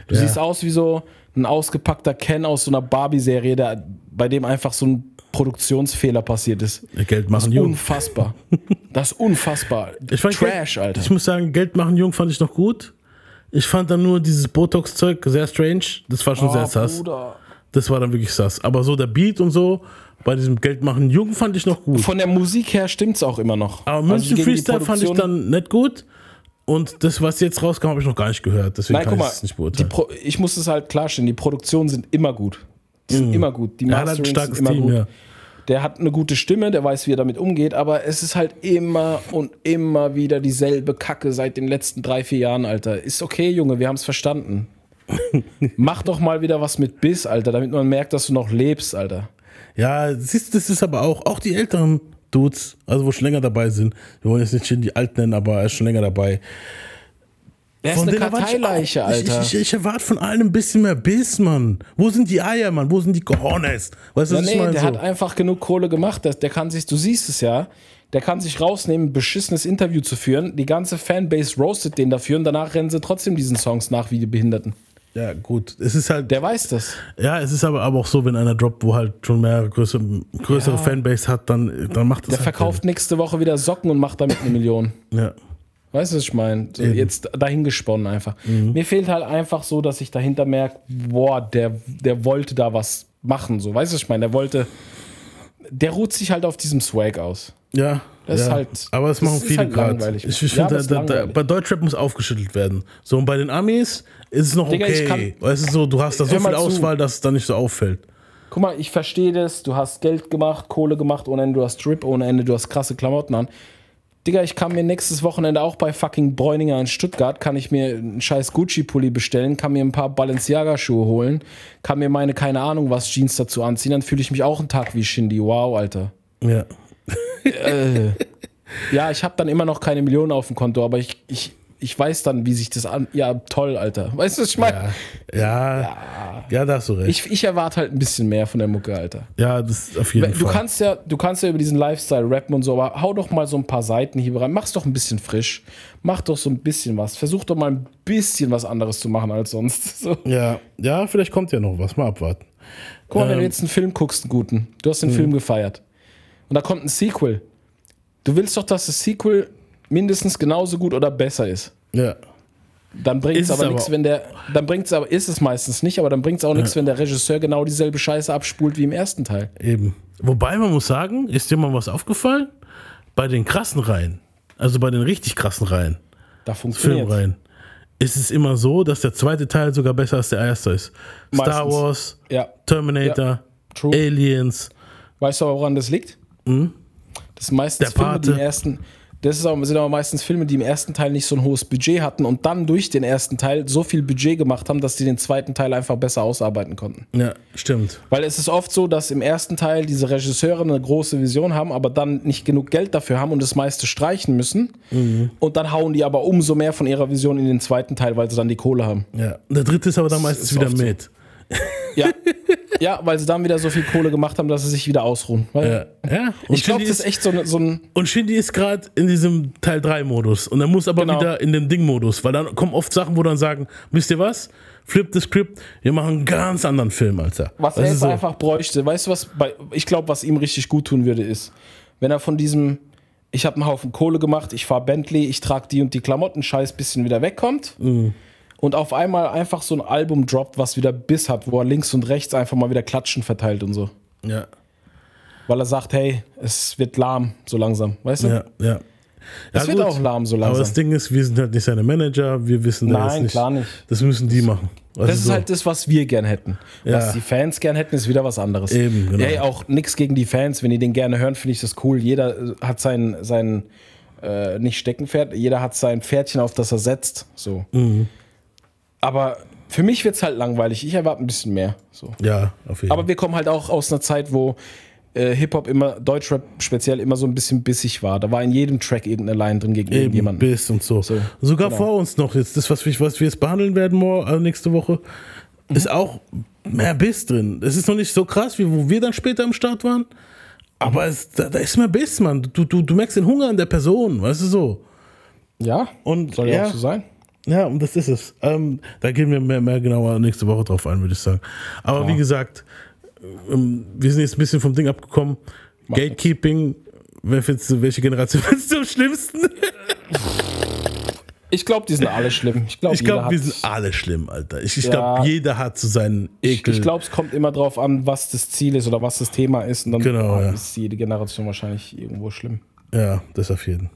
Du siehst aus wie so ein ausgepackter Ken aus so einer Barbie-Serie, der- bei dem einfach so ein Produktionsfehler passiert ist. Geld machen jung. Unfassbar. Das ist unfassbar. Ich fand Trash, Geld, Alter. Ich muss sagen, Geld machen jung fand ich noch gut. Ich fand dann nur dieses Botox-Zeug sehr strange. Das war schon sehr sass. Oh. Das war dann wirklich sass. Aber so der Beat und so, bei diesem Geld machen jung fand ich noch gut. Von der Musik her stimmt's auch immer noch. Aber Also München die Freestyle fand ich dann nicht gut. Und das, was jetzt rauskam, habe ich noch gar nicht gehört. Deswegen Nein, kann guck ich mal, es nicht beurteilen. Ich muss es halt klarstellen, die Produktionen sind immer gut. Die sind immer gut. Die Masterings starkes sind immer Team, gut. ja. Der hat eine gute Stimme, der weiß, wie er damit umgeht, aber es ist halt immer und immer wieder dieselbe Kacke seit den letzten drei, vier Jahren, Alter. Ist okay, Junge, wir haben es verstanden. Mach doch mal wieder was mit Biss, Alter, damit man merkt, dass du noch lebst, Alter. Ja, siehst du, das ist aber auch, auch die älteren Dudes, also wo schon länger dabei sind. Wir wollen jetzt nicht die alt nennen, aber er ist schon länger dabei. Er ist eine erwarte ich Karteileiche, ich, Alter. Ich, ich, ich erwarte von allen ein bisschen mehr Biss, Mann. Wo sind die Eier, Mann? Wo sind die Cojones? Weißt du, Ja, was ich nee, meine? der So. hat einfach genug Kohle gemacht. Der, der kann sich, du siehst es ja, der kann sich rausnehmen, ein beschissenes Interview zu führen. Die ganze Fanbase roastet den dafür und danach rennen sie trotzdem diesen Songs nach wie die Behinderten. Ja, gut. Es ist halt. Der weiß das. ja, es ist aber, aber auch so, wenn einer droppt, wo halt schon mehr größere, größere Ja. Fanbase hat, dann, dann macht das Der halt verkauft nächste Woche wieder Socken und macht damit eine Million. Ja. Weißt du, was ich meine? So. Mhm. jetzt dahingesponnen einfach. Mir fehlt halt einfach so, dass ich dahinter merke, boah, der, der wollte da was machen. So, weißt du, was ich meine? Der wollte. Der ruht sich halt auf diesem Swag aus. Ja. Das ja. ist halt- aber es machen viele halt gerade. Ich, ich Ja, finde, bei Deutschrap muss aufgeschüttelt werden. So, und bei den Amis ist es noch Digga, okay. Weißt du, so, du hast da so viel zu. Auswahl, dass es da nicht so auffällt. Guck mal, ich verstehe das. Du hast Geld gemacht, Kohle gemacht ohne Ende, du hast Drip ohne Ende, du hast krasse Klamotten an. Digga, ich kann mir nächstes Wochenende auch bei fucking Bräuninger in Stuttgart, kann ich mir einen scheiß Gucci-Pulli bestellen, kann mir ein paar Balenciaga-Schuhe holen, kann mir meine, keine Ahnung was, Jeans dazu anziehen, dann fühle ich mich auch einen Tag wie Shindy. Wow, Alter. Ja. Ja, ich habe dann immer noch keine Millionen auf dem Konto, aber ich, ich, ich weiß dann, wie sich das an. Ja, toll, Alter. Weißt du, was ich meine? Ja. Ja, da hast du recht. Ich, ich erwarte halt ein bisschen mehr von der Mucke, Alter. ja, das ist auf jeden Du Fall. kannst ja, du kannst ja über diesen Lifestyle rappen und so, aber hau doch mal so ein paar Seiten hier rein. Mach's doch ein bisschen frisch. Mach doch so ein bisschen was. Versuch doch mal ein bisschen was anderes zu machen als sonst. So. ja, ja, vielleicht kommt ja noch was. Mal abwarten. Guck mal, wenn du Ähm. jetzt einen Film guckst, einen guten, du hast den Film gefeiert und da kommt ein Sequel. Du willst doch, dass das Sequel mindestens genauso gut oder besser ist. Ja. Dann bringt es aber nichts, wenn der, dann bringt es aber, ist es meistens nicht, aber dann bringt es auch nichts, wenn der Regisseur genau dieselbe Scheiße abspult wie im ersten Teil. Eben. Wobei man muss sagen, ist dir mal was aufgefallen? Bei den krassen Reihen, also bei den richtig krassen Reihen, Da funktioniert Filmreihen, ist es immer so, dass der zweite Teil sogar besser als der erste ist. Star Meistens. Wars, Ja. Terminator, Ja. True. Aliens. Weißt du aber, woran das liegt? Das sind meistens. Der Filme, die ersten. Das aber, sind aber meistens Filme, die im ersten Teil nicht so ein hohes Budget hatten und dann durch den ersten Teil so viel Budget gemacht haben, dass die den zweiten Teil einfach besser ausarbeiten konnten. Ja, stimmt. Weil es ist oft so, dass im ersten Teil diese Regisseure eine große Vision haben, aber dann nicht genug Geld dafür haben und das meiste streichen müssen. Mhm. Und dann hauen die aber umso mehr von ihrer Vision in den zweiten Teil, weil sie dann die Kohle haben. Ja. Der dritte ist aber dann meistens ist wieder oft so. Ja. ja, weil sie dann wieder so viel Kohle gemacht haben, dass sie sich wieder ausruhen. Ja. ja. Und ich glaube, das ist echt so, ein- so ein. Und Shindy ist gerade in diesem Teil 3 Modus und er muss aber Genau. wieder in den Ding-Modus, weil dann kommen oft Sachen, wo dann sagen, wisst ihr was? Flip the script, wir machen einen ganz anderen Film, Alter. Was Das er jetzt so. einfach bräuchte, weißt du was, bei, ich glaube, was ihm richtig gut tun würde, ist, wenn er von diesem, ich habe einen Haufen Kohle gemacht, ich fahre Bentley, ich trage die und die Klamotten, scheiß bisschen wieder wegkommt Mhm. Und auf einmal einfach so ein Album droppt, was wieder Biss hat, wo er links und rechts einfach mal wieder Klatschen verteilt und so. Ja, Weil er sagt, hey, es wird lahm so langsam, weißt du? ja, ja. Es Ja, wird gut. auch lahm so Aber langsam. das Ding ist, wir sind halt nicht seine Manager, wir wissen das Nein, nicht. klar nicht. Das müssen die machen. Weißt Das ist so. halt das, was wir gern hätten. Ja. Was die Fans gern hätten, ist wieder was anderes. Eben, genau. Ey, auch nichts gegen die Fans. Wenn die den gerne hören, finde ich das cool. Jeder äh, hat sein, sein äh, nicht Steckenpferd, jeder hat sein Pferdchen, auf das er setzt. So. Mhm. Aber für mich wird es halt langweilig. Ich erwarte ein bisschen mehr. So. Ja, auf jeden Aber Fall. wir kommen halt auch aus einer Zeit, wo äh, Hip-Hop immer, Deutschrap speziell, immer so ein bisschen bissig war. Da war in jedem Track irgendeine Line drin gegen Eben, irgendjemanden. Biss und so. So, Sogar genau. vor uns noch jetzt, das, was wir, was wir jetzt behandeln werden mor- äh, nächste Woche, Mhm. ist auch mehr Biss drin. Es ist noch nicht so krass, wie wo wir dann später am Start waren. Aber es, da, da ist mehr Biss, Mann. Du, du, du merkst den Hunger an der Person, weißt du so. Ja, Und soll ja, ja, auch so sein. Ja, und das ist es. Ähm, da gehen wir mehr, mehr genauer nächste Woche drauf ein, würde ich sagen. Aber wie gesagt, ähm, wir sind jetzt ein bisschen vom Ding abgekommen. Gatekeeping, wer findest du, welche Generation findest du am schlimmsten? Ich glaube, die sind alle schlimm. Ich glaube, Ich glaube, wir sind alle schlimm, Alter. Ich, ich Ja. glaube, jeder hat so seinen Ich, Ekel. ich glaube, es kommt immer drauf an, was das Ziel ist oder was das Thema ist. Und dann Genau, ja. ist jede Generation wahrscheinlich irgendwo schlimm. ja, das auf jeden.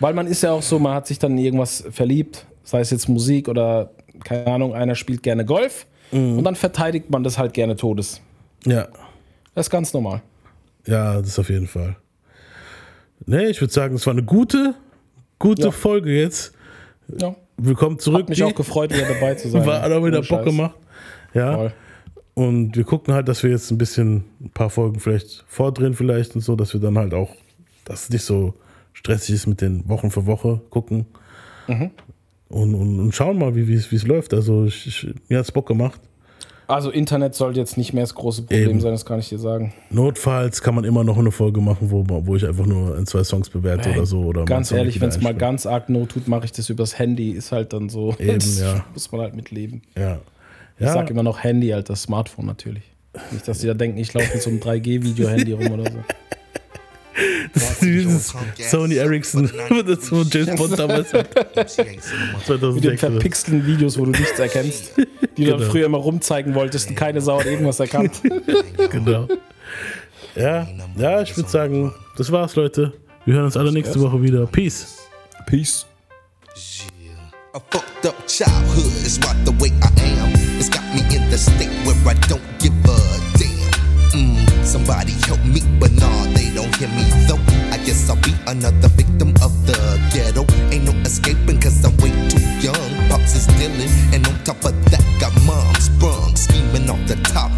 Weil man ist ja auch so, man hat sich dann in irgendwas verliebt, sei es jetzt Musik oder, keine Ahnung, einer spielt gerne Golf Mhm. und dann verteidigt man das halt gerne Todes. Ja, Das ist ganz normal. ja, das auf jeden Fall. Nee, ich würde sagen, es war eine gute, gute Ja. Folge jetzt. Ja. Willkommen zurück. Hat mich auch gefreut, wieder dabei zu sein. War auch wieder Bock Scheiß. gemacht. Ja. Voll. Und wir gucken halt, dass wir jetzt ein bisschen, ein paar Folgen vielleicht vordrehen vielleicht und so, dass wir dann halt auch, dass es nicht so stressig ist mit den Wochen für Woche gucken. Mhm. Und, und, und schauen mal, wie es läuft. Also ich, ich, mir hat es Bock gemacht. Also Internet sollte jetzt nicht mehr das große Problem Eben. sein, das kann ich dir sagen. Notfalls kann man immer noch eine Folge machen, wo, wo ich einfach nur ein, zwei Songs bewerte oder so. Oder Ganz ehrlich, wenn es mal ganz arg Not tut, mache ich das übers Handy. Ist halt dann so. Eben, das ja. Muss man halt mitleben. Ja. Ich Ja. sag immer noch Handy, Alter, Smartphone natürlich. Nicht, dass die da denken, ich laufe mit so einem 3G-Video-Handy rum oder so. Das ist dieses Sony Ericsson, das von James Bond damals hat. Mit den 2006. verpixelten Videos, wo du nichts erkennst. Die du dann Genau. früher immer rumzeigen wolltest und keine Sau hat irgendwas erkannt. Genau. Ja, ja, ich würde sagen, das war's, Leute. Wir hören uns alle nächste Woche wieder. Peace. Peace. A fucked up childhood is right the way I am. It's got me in the state where I don't give a damn. Mm, Somebody help me, but nah, they don't hear me though. I guess I'll be another victim of the ghetto. Ain't no escaping cause I'm way too young. Pops is dealing, and on top of that, got mom sprung, scheming off the top.